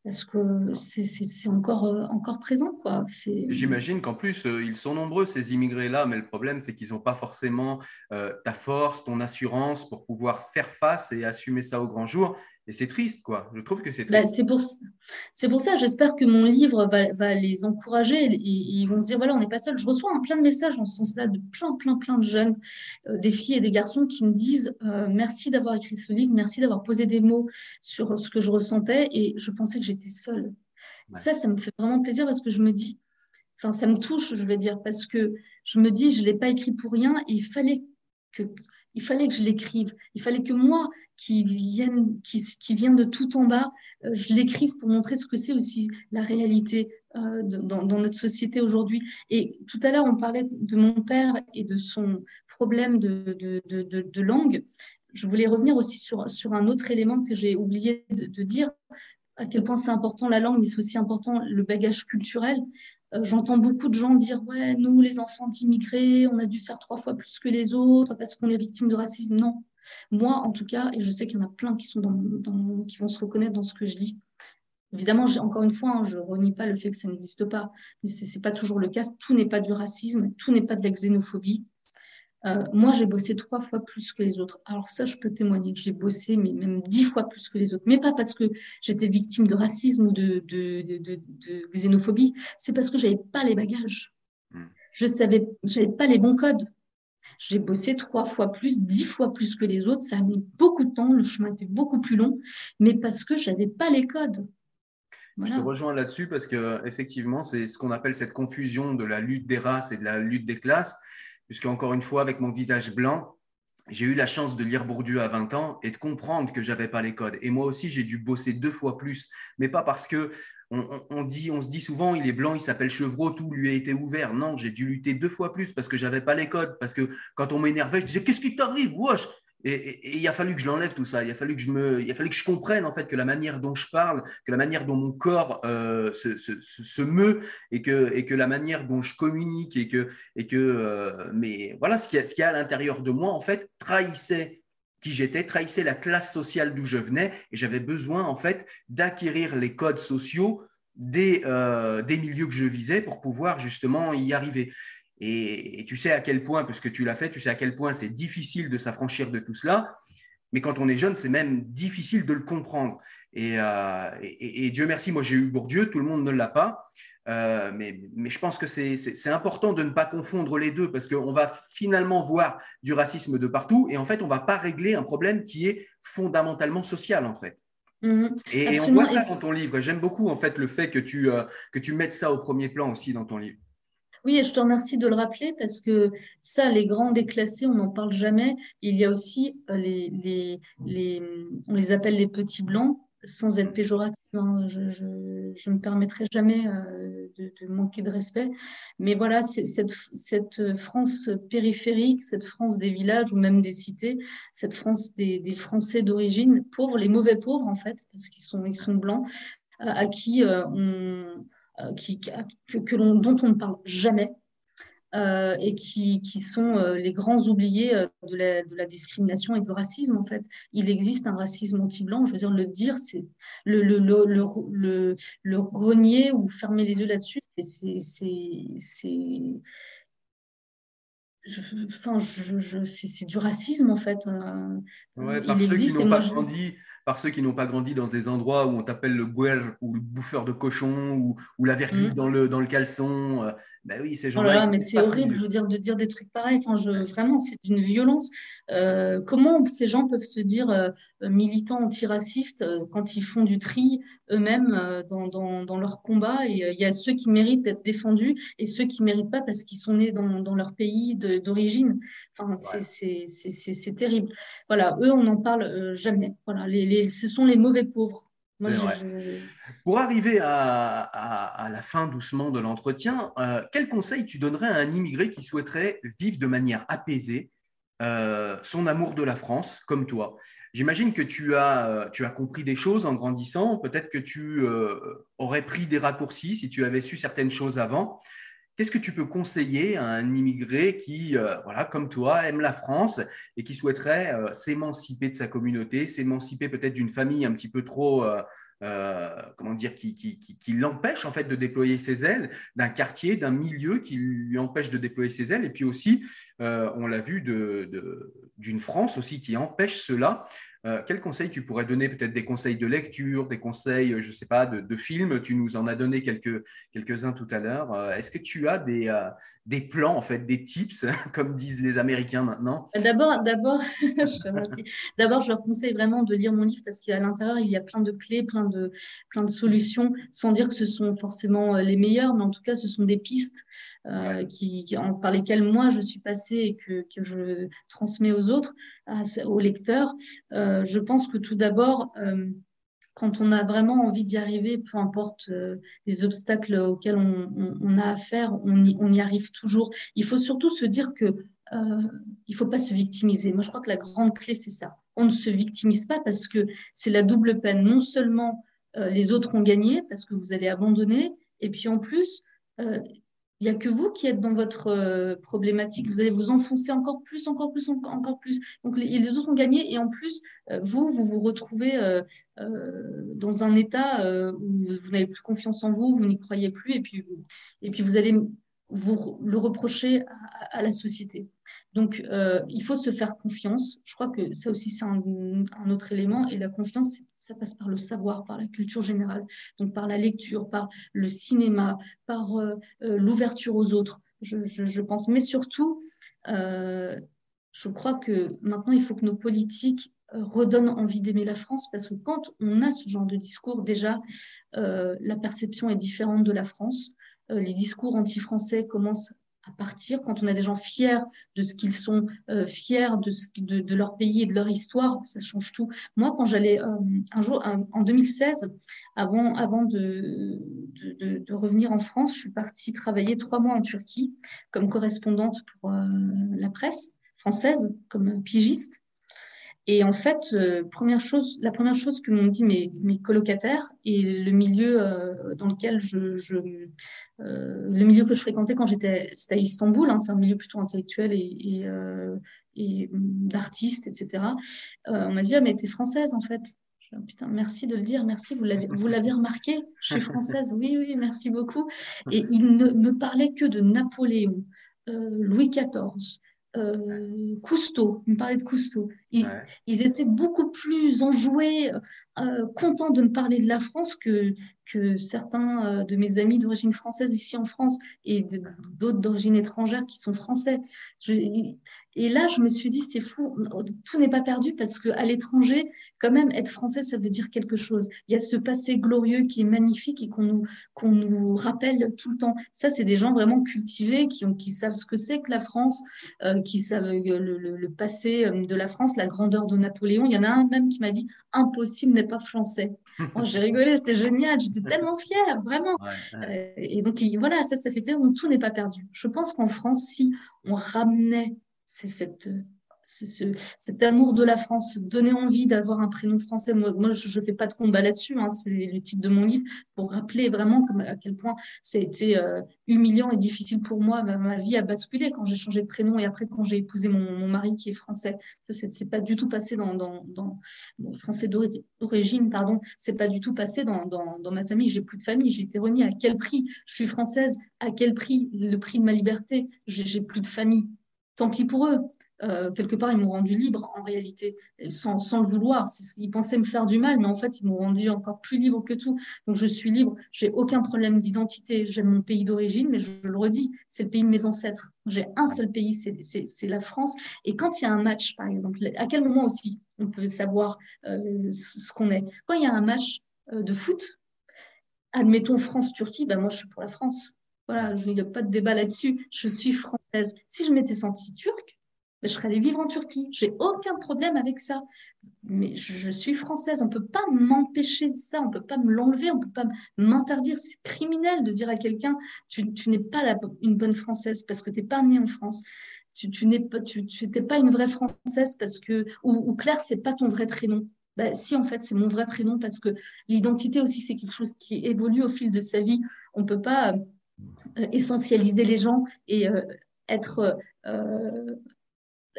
Speaker 2: parce que c'est encore, euh, encore présent. quoi.
Speaker 1: J'imagine qu'en plus, euh, ils sont nombreux, ces immigrés-là, mais le problème, c'est qu'ils n'ont pas forcément euh, ta force, ton assurance pour pouvoir faire face et assumer ça au grand jour. Et c'est triste, quoi. Je trouve que c'est
Speaker 2: bah, c'est pour, pour ça, j'espère que mon livre va, va les encourager et, ils vont se dire, voilà, on n'est pas seul. Je reçois un plein de messages dans ce sens-là de plein, plein, plein de jeunes, euh, des filles et des garçons qui me disent, euh, merci d'avoir écrit ce livre, merci d'avoir posé des mots sur ce que je ressentais et je pensais que j'étais seule. Ça, ça me fait vraiment plaisir parce que je me dis, enfin, ça me touche, je vais dire, parce que je me dis, je ne l'ai pas écrit pour rien et il fallait que il fallait que je l'écrive. Il fallait que moi, qui, vienne, qui, qui vient de tout en bas, euh, je l'écrive pour montrer ce que c'est aussi la réalité euh, dans, notre société aujourd'hui. Et tout à l'heure, on parlait de mon père et de son problème de, de, de, langue. Je voulais revenir aussi sur, sur un autre élément que j'ai oublié de, dire, à quel point c'est important la langue, mais c'est aussi important le bagage culturel. Euh, j'entends beaucoup de gens dire Ouais, nous, les enfants d'immigrés, on a dû faire trois fois plus que les autres parce qu'on est victime de racisme. Non. Moi, en tout cas, et je sais qu'il y en a plein qui, sont dans, qui vont se reconnaître dans ce que je dis. Évidemment, encore une fois, hein, je renie pas le fait que ça n'existe pas, mais ce n'est pas toujours le cas. Tout n'est pas du racisme, tout n'est pas de la xénophobie. Euh, moi, j'ai bossé trois fois plus que les autres. Alors ça, je peux témoigner que j'ai bossé, mais même dix fois plus que les autres. Mais pas parce que j'étais victime de racisme ou de, xénophobie, c'est parce que j'avais pas les bagages. Hmm. Je savais, j'avais pas les bons codes. J'ai bossé trois fois plus, dix fois plus que les autres. Ça a mis beaucoup de temps, le chemin était beaucoup plus long, mais parce que j'avais pas les codes.
Speaker 1: Je te rejoins là-dessus parce que effectivement, c'est ce qu'on appelle cette confusion de la lutte des races et de la lutte des classes puisque encore une fois, avec mon visage blanc, j'ai eu la chance de lire Bourdieu à 20 ans et de comprendre que j'avais pas les codes. Et moi aussi, j'ai dû bosser deux fois plus, mais pas parce que on, dit, on se dit souvent, il est blanc, il s'appelle Chevreau, tout lui a été ouvert. Non, j'ai dû lutter deux fois plus parce que j'avais pas les codes. Parce que quand on m'énervait, je disais, qu'est-ce qui t'arrive Wesh? Et, il a fallu que je l'enlève tout ça. Il a fallu que je me, il a fallu que je comprenne en fait que la manière dont je parle, que la manière dont mon corps euh, se, meut et que, et que la manière dont je communique et que, et que, euh, mais voilà, ce a, ce a à l'intérieur de moi en fait trahissait qui j'étais, trahissait la classe sociale d'où je venais et j'avais besoin en fait d'acquérir les codes sociaux des, euh, des milieux que je visais pour pouvoir justement y arriver. Et, tu sais à quel point, puisque tu l'as fait, tu sais à quel point c'est difficile de s'affranchir de tout cela. Mais quand on est jeune, c'est même difficile de le comprendre. Et, euh, Dieu merci, moi j'ai eu Bourdieu, tout le monde ne l'a pas. Euh, mais, mais, je pense que c'est important de ne pas confondre les deux parce qu'on va finalement voir du racisme de partout et en fait, on ne va pas régler un problème qui est fondamentalement social en fait. Mmh et, on voit ça dans ton livre. J'aime beaucoup en fait le fait que tu, euh, que tu mettes ça au premier plan aussi dans ton livre.
Speaker 2: Oui, et je te remercie de le rappeler parce que ça, les grands déclassés, on n'en parle jamais. Il y a aussi euh, les, on les appelle les petits blancs, sans être péjoratif. Hein. je, je, me permettrai jamais euh, de, manquer de respect. Mais voilà, cette, cette France périphérique, cette France des villages ou même des cités, cette France des, Français d'origine, pauvres, les mauvais pauvres en fait, parce qu'ils sont, blancs, à qui euh, on qui, que, que dont on ne parle jamais euh, et qui, qui sont euh, les grands oubliés de la, de, la, discrimination et du racisme, en fait. Il existe un racisme anti-blanc, je veux dire, le dire, c'est le, le, le, le, le renier ou fermer les yeux là-dessus, c'est enfin, je, je, c'est du racisme en fait.
Speaker 1: Ouais, il existe. et moi, grandi par ceux qui n'ont pas grandi dans des endroits où on t'appelle le guerre ou le bouffeur de cochon ou, ou la vertu mm. dans, le, dans le caleçon. Euh, ben oui, ces gens-là.
Speaker 2: Oh mais c'est horrible, je veux dire, de dire des trucs pareils. Enfin, je, vraiment, c'est une violence. Euh, comment ces gens peuvent se dire euh, militants antiracistes quand ils font du tri eux-mêmes dans, dans, dans, leur combat? Et il y a ceux qui méritent d'être défendus et ceux qui ne méritent pas parce qu'ils sont nés dans, dans leur pays d'origine. Enfin, c'est terrible. Voilà, eux, on n'en parle jamais. Voilà, les, les, ce sont les mauvais pauvres.
Speaker 1: Pour arriver à, la fin doucement de l'entretien, euh, quel conseil tu donnerais à un immigré qui souhaiterait vivre de manière apaisée euh, son amour de la France, comme toi? J'imagine que tu as, euh, tu as compris des choses en grandissant, peut-être que tu aurais pris des raccourcis si tu avais su certaines choses avant. Qu'est-ce que tu peux conseiller à un immigré qui, euh, voilà, comme toi, aime la France et qui souhaiterait euh, s'émanciper de sa communauté, s'émanciper peut-être d'une famille un petit peu trop, euh, comment dire, qui, qui, l'empêche en fait de déployer ses ailes, d'un quartier, d'un milieu qui lui empêche de déployer ses ailes, et puis aussi, on l'a vu, d'une France aussi qui empêche cela. Euh, quels conseils tu pourrais donner Peut-être des conseils de lecture, des conseils, euh, je ne sais pas, de, films? Tu nous en as donné quelques, quelques-uns tout à l'heure. Euh, est-ce que tu as des, des plans, en fait, des tips, comme disent les Américains maintenant?
Speaker 2: D'abord, d'abord, d'abord, je leur conseille vraiment de lire mon livre parce qu'à l'intérieur, il y a plein de clés, plein de solutions, sans dire que ce sont forcément les meilleures, mais en tout cas, ce sont des pistes euh, qui, par lesquels moi je suis passée et que, je transmets aux autres, aux lecteurs. Euh, je pense que tout d'abord, euh, quand on a vraiment envie d'y arriver, peu importe les obstacles auxquels on, a affaire, on y, on y, arrive toujours. Il faut surtout se dire que il ne faut pas se victimiser. Moi, je crois que la grande clé, c'est ça. On ne se victimise pas parce que c'est la double peine. Non seulement les autres ont gagné parce que vous allez abandonner, et puis en plus, il n'y a que vous qui êtes dans votre euh, problématique. Vous allez vous enfoncer encore plus, encore plus, encore plus. Donc les, autres ont gagné et en plus, euh, vous, vous vous retrouvez euh, dans un état où vous, n'avez plus confiance en vous, vous n'y croyez plus et puis, et puis vous allez vous le reprocher à, la société. Donc, euh, il faut se faire confiance. Je crois que ça aussi, c'est un, autre élément. Et la confiance, ça passe par le savoir, par la culture générale, donc par la lecture, par le cinéma, par euh, euh, l'ouverture aux autres, je, pense. Mais surtout, je crois que maintenant, il faut que nos politiques redonnent envie d'aimer la France parce que quand on a ce genre de discours, déjà, la perception est différente de la France. Euh, les discours anti-français commencent à partir, quand on a des gens fiers de ce qu'ils sont, euh, fiers de, de, leur pays et de leur histoire, ça change tout. Moi, quand j'allais euh, un jour, en 2016, avant, avant de, de, revenir en France, je suis partie travailler trois mois en Turquie comme correspondante pour la presse française, comme pigiste. Et en fait, euh, première chose, la première chose que m'ont dit mes, mes, colocataires et le milieu euh, dans lequel je, euh, le milieu que je fréquentais quand j'étais, c'était à Istanbul, hein, c'est un milieu plutôt intellectuel et, et, et d'artistes, etc. on m'a dit ah mais t'es française en fait. Je, Putain, merci de le dire, merci, vous l'avez, vous l'avez remarqué, je suis française, oui, oui, merci beaucoup. Et il ne me parlait que de Napoléon, Louis XIV, Cousteau, il me parlait de Cousteau. Ils, ils étaient beaucoup plus enjoués, euh, contents de me parler de la France que, que certains euh, de mes amis d'origine française ici en France et d'autres d'origine étrangère qui sont français. Je, et là, je me suis dit, c'est fou, tout n'est pas perdu parce qu'à l'étranger, quand même, être français, ça veut dire quelque chose. Il y a ce passé glorieux qui est magnifique et qu'on nous, qu'on nous rappelle tout le temps. Ça, c'est des gens vraiment cultivés qui, ont, qui savent ce que c'est que la France, euh, qui savent le, le, passé de la France, la grandeur de Napoléon. Il y en a un même qui m'a dit, impossible n'est pas français. j'ai rigolé, c'était génial, j'étais tellement fière, vraiment. Euh, et donc, voilà, ça, ça fait plaisir. Donc, tout n'est pas perdu. Je pense qu'en France, si on ramenait c'est cette c'est ce, cet amour de la France, donner envie d'avoir un prénom français. Moi, je ne fais pas de combat là-dessus, hein, c'est le titre de mon livre, pour rappeler vraiment à quel point ça a été euh, humiliant et difficile pour moi. Ma, vie a basculé quand j'ai changé de prénom et après quand j'ai épousé mon, mari qui est français. Ça, c'est pas du tout passé dans, dans, dans français d'origine, pardon, c'est pas du tout passé dans, dans, dans ma famille. J'ai plus de famille, j'ai été reniée. À quel prix? Je suis française, à quel prix? Le prix de ma liberté J'ai plus de famille tant pis pour eux. Euh, quelque part, ils m'ont rendu libre en réalité, sans, sans le vouloir. Ils pensaient me faire du mal, mais en fait, ils m'ont rendu encore plus libre que tout. Donc, je suis libre. J'ai aucun problème d'identité. J'aime mon pays d'origine, mais je, le redis, c'est le pays de mes ancêtres. J'ai un seul pays, c'est la France. Et quand il y a un match, par exemple, à quel moment aussi on peut savoir euh, ce qu'on est? Quand il y a un match euh, de foot, admettons France-Turquie, ben moi, je suis pour la France. Voilà, il n'y a pas de débat là-dessus. Je suis française. Si je m'étais sentie turque, je serais allée vivre en Turquie. J'ai aucun problème avec ça. Mais je, suis française. On ne peut pas m'empêcher de ça. On ne peut pas me l'enlever. On ne peut pas m'interdire. C'est criminel de dire à quelqu'un tu, tu n'es pas une bonne française parce que tu n'es pas née en France. Tu, tu n'es pas, tu, pas une vraie française parce que ou, ou Claire c'est pas ton vrai prénom. Bah, si en fait c'est mon vrai prénom parce que l'identité aussi c'est quelque chose qui évolue au fil de sa vie. On ne peut pas euh, essentialiser les gens et euh, être euh,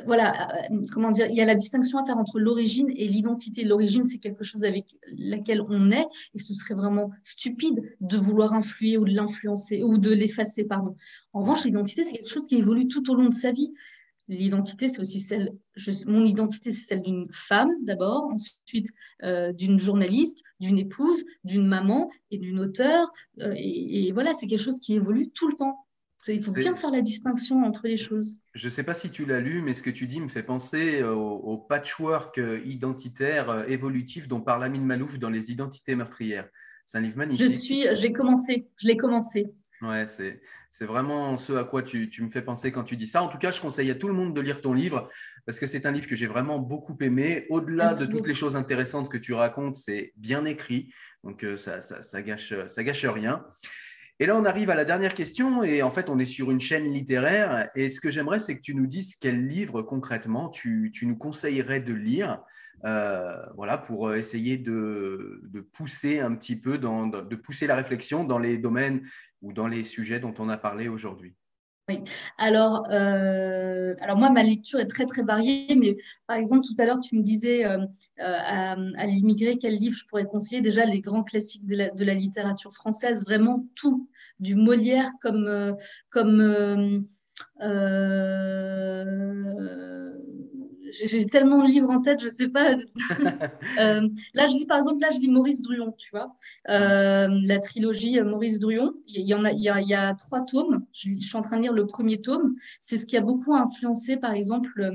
Speaker 2: voilà, euh, comment dire, il y a la distinction à faire entre l'origine et l'identité. L'origine, c'est quelque chose avec laquelle on est, et ce serait vraiment stupide de vouloir influer ou de l'influencer ou de l'effacer. En revanche, l'identité, c'est quelque chose qui évolue tout au long de sa vie. L'identité, c'est aussi celle, mon identité, c'est celle d'une femme d'abord, ensuite euh, d'une journaliste, d'une épouse, d'une maman et d'une auteure. Euh, et voilà, c'est quelque chose qui évolue tout le temps. Il faut bien faire la distinction entre les choses.
Speaker 1: Je ne sais pas si tu l'as lu, mais ce que tu dis me fait penser au, patchwork euh, identitaire euh, évolutif dont parle Amine Malouf dans Les Identités meurtrières. C'est un livre magnifique.
Speaker 2: Je suis, j'ai commencé, je l'ai commencé.
Speaker 1: Ouais, c'est, c'est vraiment ce à quoi tu, tu, me fais penser quand tu dis ça. En tout cas, je conseille à tout le monde de lire ton livre parce que c'est un livre que j'ai vraiment beaucoup aimé. Au-delà de toutes les choses intéressantes que tu racontes, c'est bien écrit, donc euh, ça, ça, ça, gâche, ça gâche rien. Et là, on arrive à la dernière question, et en fait, on est sur une chaîne littéraire. Et ce que j'aimerais, c'est que tu nous dises quel livre concrètement tu, nous conseillerais de lire, euh, voilà, pour essayer de, pousser un petit peu, de pousser la réflexion dans les domaines ou dans les sujets dont on a parlé aujourd'hui.
Speaker 2: Oui. Alors, euh, alors moi, ma lecture est très très variée, mais par exemple, tout à l'heure, tu me disais euh, euh, à, l'immigré quel livre je pourrais conseiller? Déjà, les grands classiques de la, littérature française, vraiment tout, du Molière comme comme j'ai tellement de livres en tête, je sais pas. Euh, là, je lis par exemple, là, je lis Maurice Druon, tu vois, euh, la trilogie euh, Maurice Druon. Il y en a, il y a, il y a trois tomes. Je, suis en train de lire le premier tome. C'est ce qui a beaucoup influencé, par exemple,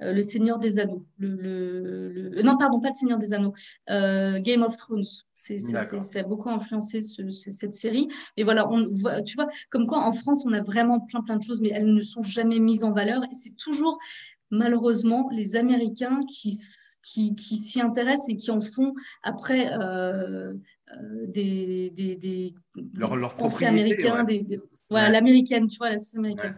Speaker 2: le Seigneur des Anneaux. Le, non, pardon, pas le Seigneur des Anneaux. Game of Thrones. C'est, ça a beaucoup influencé cette série. Et voilà, on voit, tu vois, comme quoi en France, on a vraiment plein, plein de choses, mais elles ne sont jamais mises en valeur. Et c'est toujours malheureusement les Américains qui, qui, qui s'y intéressent et qui en font après euh, euh des, des, des,
Speaker 1: leur, leur
Speaker 2: américains, des, voilà, l'américaine, tu vois, la américaine.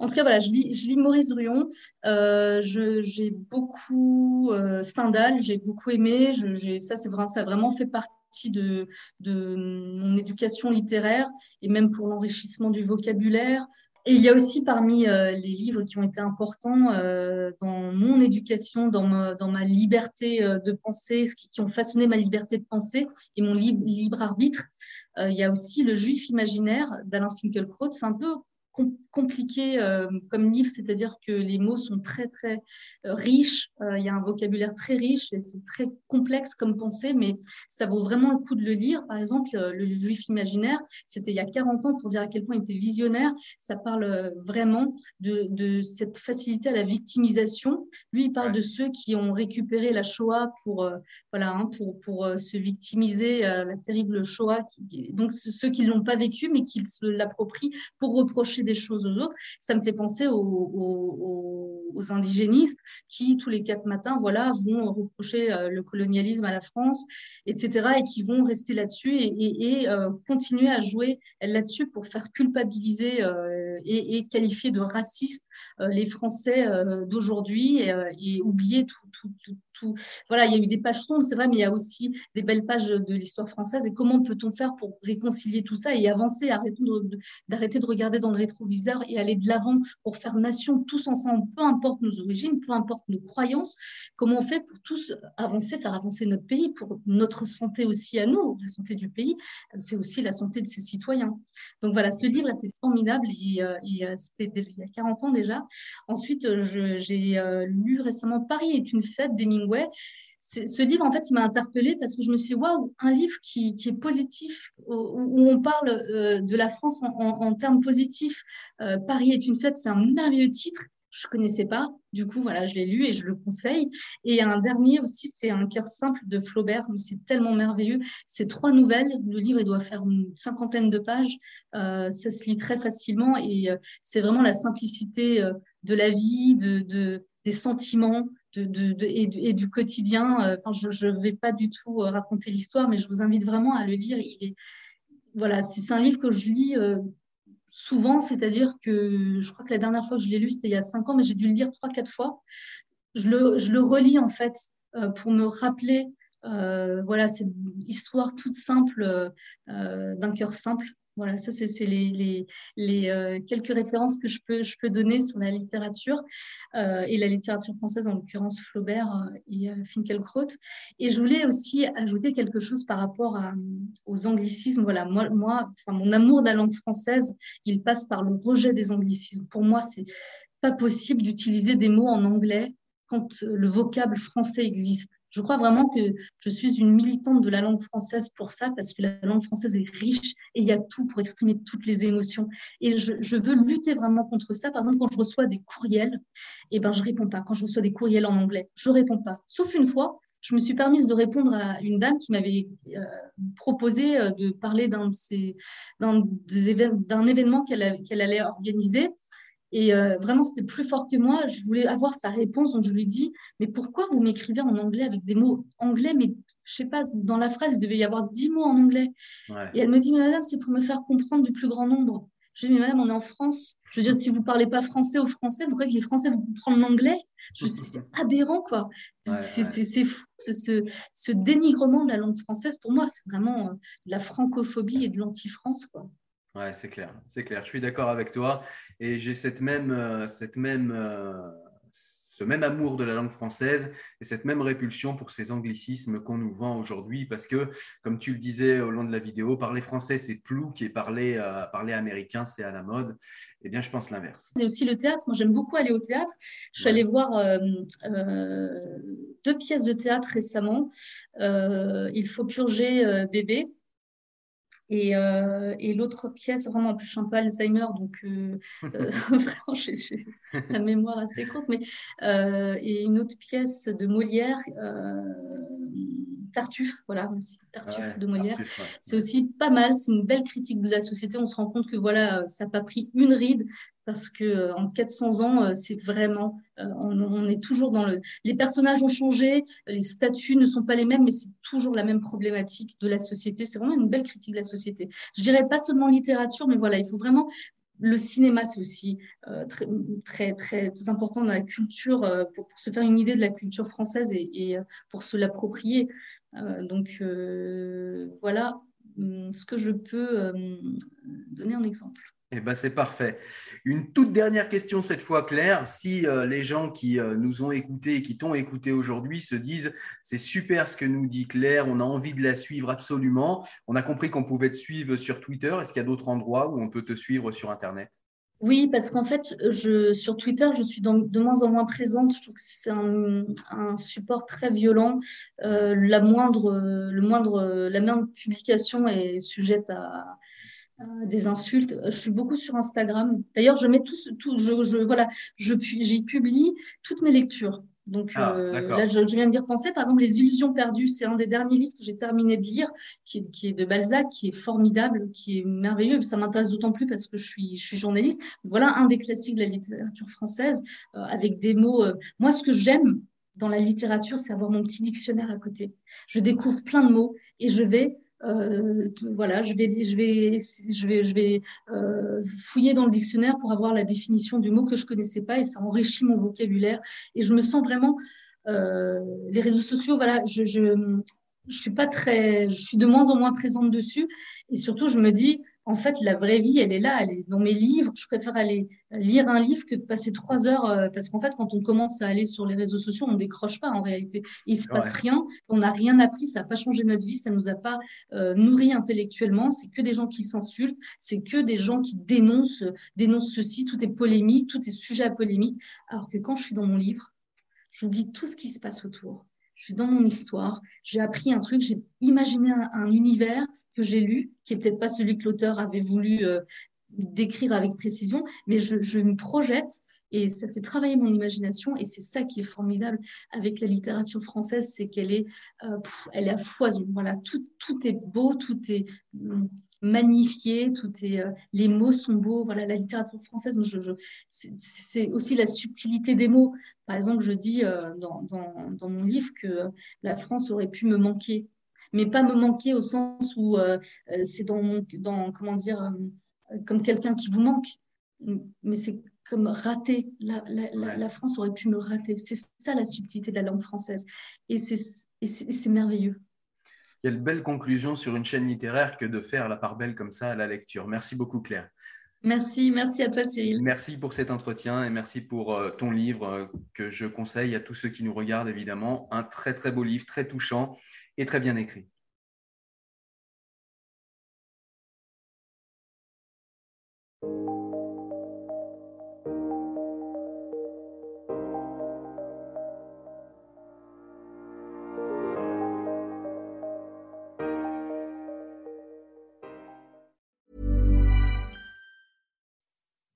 Speaker 2: En tout cas, voilà, je lis, je lis Maurice Druon. Euh, j'ai beaucoup euh, Stendhal, j'ai beaucoup aimé. Je, ça, c'est vraiment, ça a vraiment fait partie de, de mon éducation littéraire et même pour l'enrichissement du vocabulaire. Et il y a aussi parmi euh, les livres qui ont été importants euh, dans mon éducation, dans ma, liberté euh, de penser, qui, qui, ont façonné ma liberté de penser et mon libre, libre arbitre, il y a aussi Le Juif imaginaire d'Alain Finkielkraut. C'est un peu compliqué euh, comme livre, c'est-à-dire que les mots sont très très euh, riches, euh, il y a un vocabulaire très riche, c'est très complexe comme pensée, mais ça vaut vraiment le coup de le lire. Par exemple, le juif imaginaire, c'était il y a 40 ans pour dire à quel point il était visionnaire, ça parle vraiment de, de cette facilité à la victimisation. Lui, il parle de ceux qui ont récupéré la Shoah pour, voilà, hein, pour, pour se victimiser, la terrible Shoah, donc ceux qui ne l'ont pas vécu, mais qui se l'approprient pour reprocher des choses aux autres. Ça me fait penser aux, indigénistes qui, tous les quatre matins, voilà, vont reprocher euh, le colonialisme à la France, etc., et qui vont rester là-dessus et, euh, continuer à jouer là-dessus pour faire culpabiliser euh, et, qualifier de racistes les Français d'aujourd'hui et, oublier tout, Voilà, il y a eu des pages sombres, c'est vrai, mais il y a aussi des belles pages de l'histoire française. Et comment peut-on faire pour réconcilier tout ça et avancer, arrêter d'arrêter de, de regarder dans le rétroviseur et aller de l'avant pour faire nation tous ensemble, peu importe nos origines, peu importe nos croyances, comment on fait pour tous avancer, faire avancer notre pays, pour notre santé aussi à nous, la santé du pays, c'est aussi la santé de ses citoyens. Donc voilà, ce livre était formidable, il y a 40 ans déjà. Ensuite, j'ai euh, lu récemment Paris est une fête d'Hemingway ce livre, en fait, il m'a interpellée parce que je me suis dit, waouh, un livre qui, est positif, où, on parle euh, de la France en, termes positifs. Euh, Paris est une fête, c'est un merveilleux titre. Je connaissais pas. Du coup, voilà, je l'ai lu et je le conseille. Et un dernier aussi, c'est Un cœur simple de Flaubert. C'est tellement merveilleux. C'est trois nouvelles. Le livre, il doit faire une cinquantaine de pages. Euh, ça se lit très facilement et euh, c'est vraiment la simplicité euh, de la vie, de, de des sentiments. Et, du, quotidien. Enfin, je ne vais pas du tout raconter l'histoire, mais je vous invite vraiment à le lire. Il est, voilà, c'est un livre que je lis souvent, c'est-à-dire que je crois que la dernière fois que je l'ai lu, c'était il y a cinq ans, mais j'ai dû le lire trois, quatre fois. Je le, relis en fait euh, pour me rappeler euh, voilà, cette histoire toute simple euh, d'un cœur simple voilà, ça, c'est les, euh, quelques références que je peux, donner sur la littérature euh, et la littérature française, en l'occurrence Flaubert euh, et Finkielkraut. Et je voulais aussi ajouter quelque chose par rapport aux anglicismes. Voilà, moi, moi mon amour de la langue française, il passe par le rejet des anglicismes. Pour moi, c'est pas possible d'utiliser des mots en anglais quand le vocable français existe. Je crois vraiment que je suis une militante de la langue française pour ça, parce que la langue française est riche et il y a tout pour exprimer toutes les émotions. Et je, veux lutter vraiment contre ça. Par exemple, quand je reçois des courriels, eh ben, je réponds pas. Quand je reçois des courriels en anglais, je réponds pas. Sauf une fois, je me suis permise de répondre à une dame qui m'avait euh, proposé euh, de parler d'un événement qu'elle allait organiser et euh, vraiment, c'était plus fort que moi. Je voulais avoir sa réponse. Donc, je lui ai dit, mais pourquoi vous m'écrivez en anglais avec des mots anglais? Mais je sais pas, dans la phrase, il devait y avoir dix mots en anglais. Et elle me dit, mais madame, c'est pour me faire comprendre du plus grand nombre. Je lui ai dit, mais madame, on est en France. Je veux dire, si vous parlez pas français aux Français, pourquoi que les Français vont prendre l'anglais? C'est aberrant, quoi. c'est fou, ce, ce, dénigrement de la langue française. Pour moi, c'est vraiment euh, de la francophobie et de l'anti-France, quoi.
Speaker 1: Ouais, c'est clair, c'est clair. Je suis d'accord avec toi et j'ai cette même, euh, cette même, euh, ce même amour de la langue française et cette même répulsion pour ces anglicismes qu'on nous vend aujourd'hui parce que, comme tu le disais au long de la vidéo, parler français c'est plou, qui est parler, euh, parler américain c'est à la mode. Eh bien, je pense l'inverse.
Speaker 2: C'est aussi le théâtre. Moi, j'aime beaucoup aller au théâtre. Je suis allée voir deux pièces de théâtre récemment. Il faut purger bébé et, euh, et l'autre pièce, vraiment, en plus, je suis un peu Alzheimer, donc euh, euh, vraiment, j'ai la mémoire assez courte, mais et une autre pièce de Molière, Tartuffe, voilà, Tartuffe de Molière. C'est aussi pas mal, c'est une belle critique de la société. On se rend compte que voilà, ça n'a pas pris une ride parce que euh, en 400 ans, euh, c'est vraiment, euh, on, est toujours dans le. Les personnages ont changé, les statuts ne sont pas les mêmes, mais c'est toujours la même problématique de la société. C'est vraiment une belle critique de la société. Je dirais pas seulement littérature, mais voilà, il faut vraiment le cinéma, c'est aussi très, très, très important dans la culture, pour, se faire une idée de la culture française et, pour se l'approprier. donc voilà hum, ce que je peux donner en exemple.
Speaker 1: Eh ben, c'est parfait. Une toute dernière question cette fois, Claire. Si euh, les gens qui euh, nous ont écoutés et qui t'ont écouté aujourd'hui se disent c'est super ce que nous dit Claire, on a envie de la suivre absolument. On a compris qu'on pouvait te suivre sur Twitter. Est-ce qu'il y a d'autres endroits où on peut te suivre sur Internet?
Speaker 2: Oui, parce qu'en fait, je, sur Twitter, je suis de moins en moins présente. Je trouve que c'est un, support très violent. Euh, la moindre, le moindre, la moindre publication est sujette à, des insultes. Je suis beaucoup sur Instagram. D'ailleurs, je mets tout, tout je, je, voilà, je, j'y publie toutes mes lectures. Donc ah, euh, là, je, viens de dire penser, par exemple, Les Illusions perdues, c'est un des derniers livres que j'ai terminé de lire, qui est, de Balzac, qui est formidable, qui est merveilleux. Ça m'intéresse d'autant plus parce que je suis, je suis journaliste. Voilà un des classiques de la littérature française, euh, avec des mots. moi, ce que j'aime dans la littérature, c'est avoir mon petit dictionnaire à côté. Je découvre plein de mots et je vais euh, voilà, je vais, je vais, je vais, je vais euh, fouiller dans le dictionnaire pour avoir la définition du mot que je connaissais pas et ça enrichit mon vocabulaire. Et je me sens vraiment euh, les réseaux sociaux. Voilà, je, je, je suis pas très, je suis de moins en moins présente dessus et surtout je me dis en fait, la vraie vie, elle est là, elle est dans mes livres. Je préfère aller lire un livre que de passer trois heures, euh, parce qu'en fait, quand on commence à aller sur les réseaux sociaux, on décroche pas en réalité. Il se passe rien, on n'a rien appris, ça n'a pas changé notre vie, ça nous a pas euh, nourri intellectuellement. C'est que des gens qui s'insultent, c'est que des gens qui dénoncent, dénoncent ceci, tout est polémique, tout est sujet à polémique. Alors que quand je suis dans mon livre, j'oublie tout ce qui se passe autour. Je suis dans mon histoire, j'ai appris un truc, j'ai imaginé un univers que j'ai lu, qui est peut-être pas celui que l'auteur avait voulu euh, décrire avec précision, mais je, me projette Et ça fait travailler mon imagination et c'est ça qui est formidable avec la littérature française, c'est qu'elle est, euh, elle est à foison. Voilà, tout, tout est beau, tout est hum, magnifié, tout est, euh, les mots sont beaux. Voilà, la littérature française, c'est aussi la subtilité des mots. Par exemple, je dis dans, mon livre que la France aurait pu me manquer, mais pas me manquer au sens où c'est dans, dans, comment dire, comme quelqu'un qui vous manque, mais c'est comme rater. La, la, la, France aurait pu me rater. C'est ça la subtilité de la langue française. Et c'est merveilleux.
Speaker 1: Quelle belle conclusion sur une chaîne littéraire que de faire la part belle comme ça à la lecture. Merci beaucoup Claire.
Speaker 2: Merci, merci à toi Cyril.
Speaker 1: Merci pour cet entretien et merci pour euh, ton livre euh, que je conseille à tous ceux qui nous regardent évidemment. Un très très beau livre, très touchant et très bien écrit.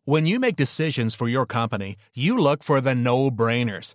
Speaker 4: When you make decisions for your company, you look for the no-brainers.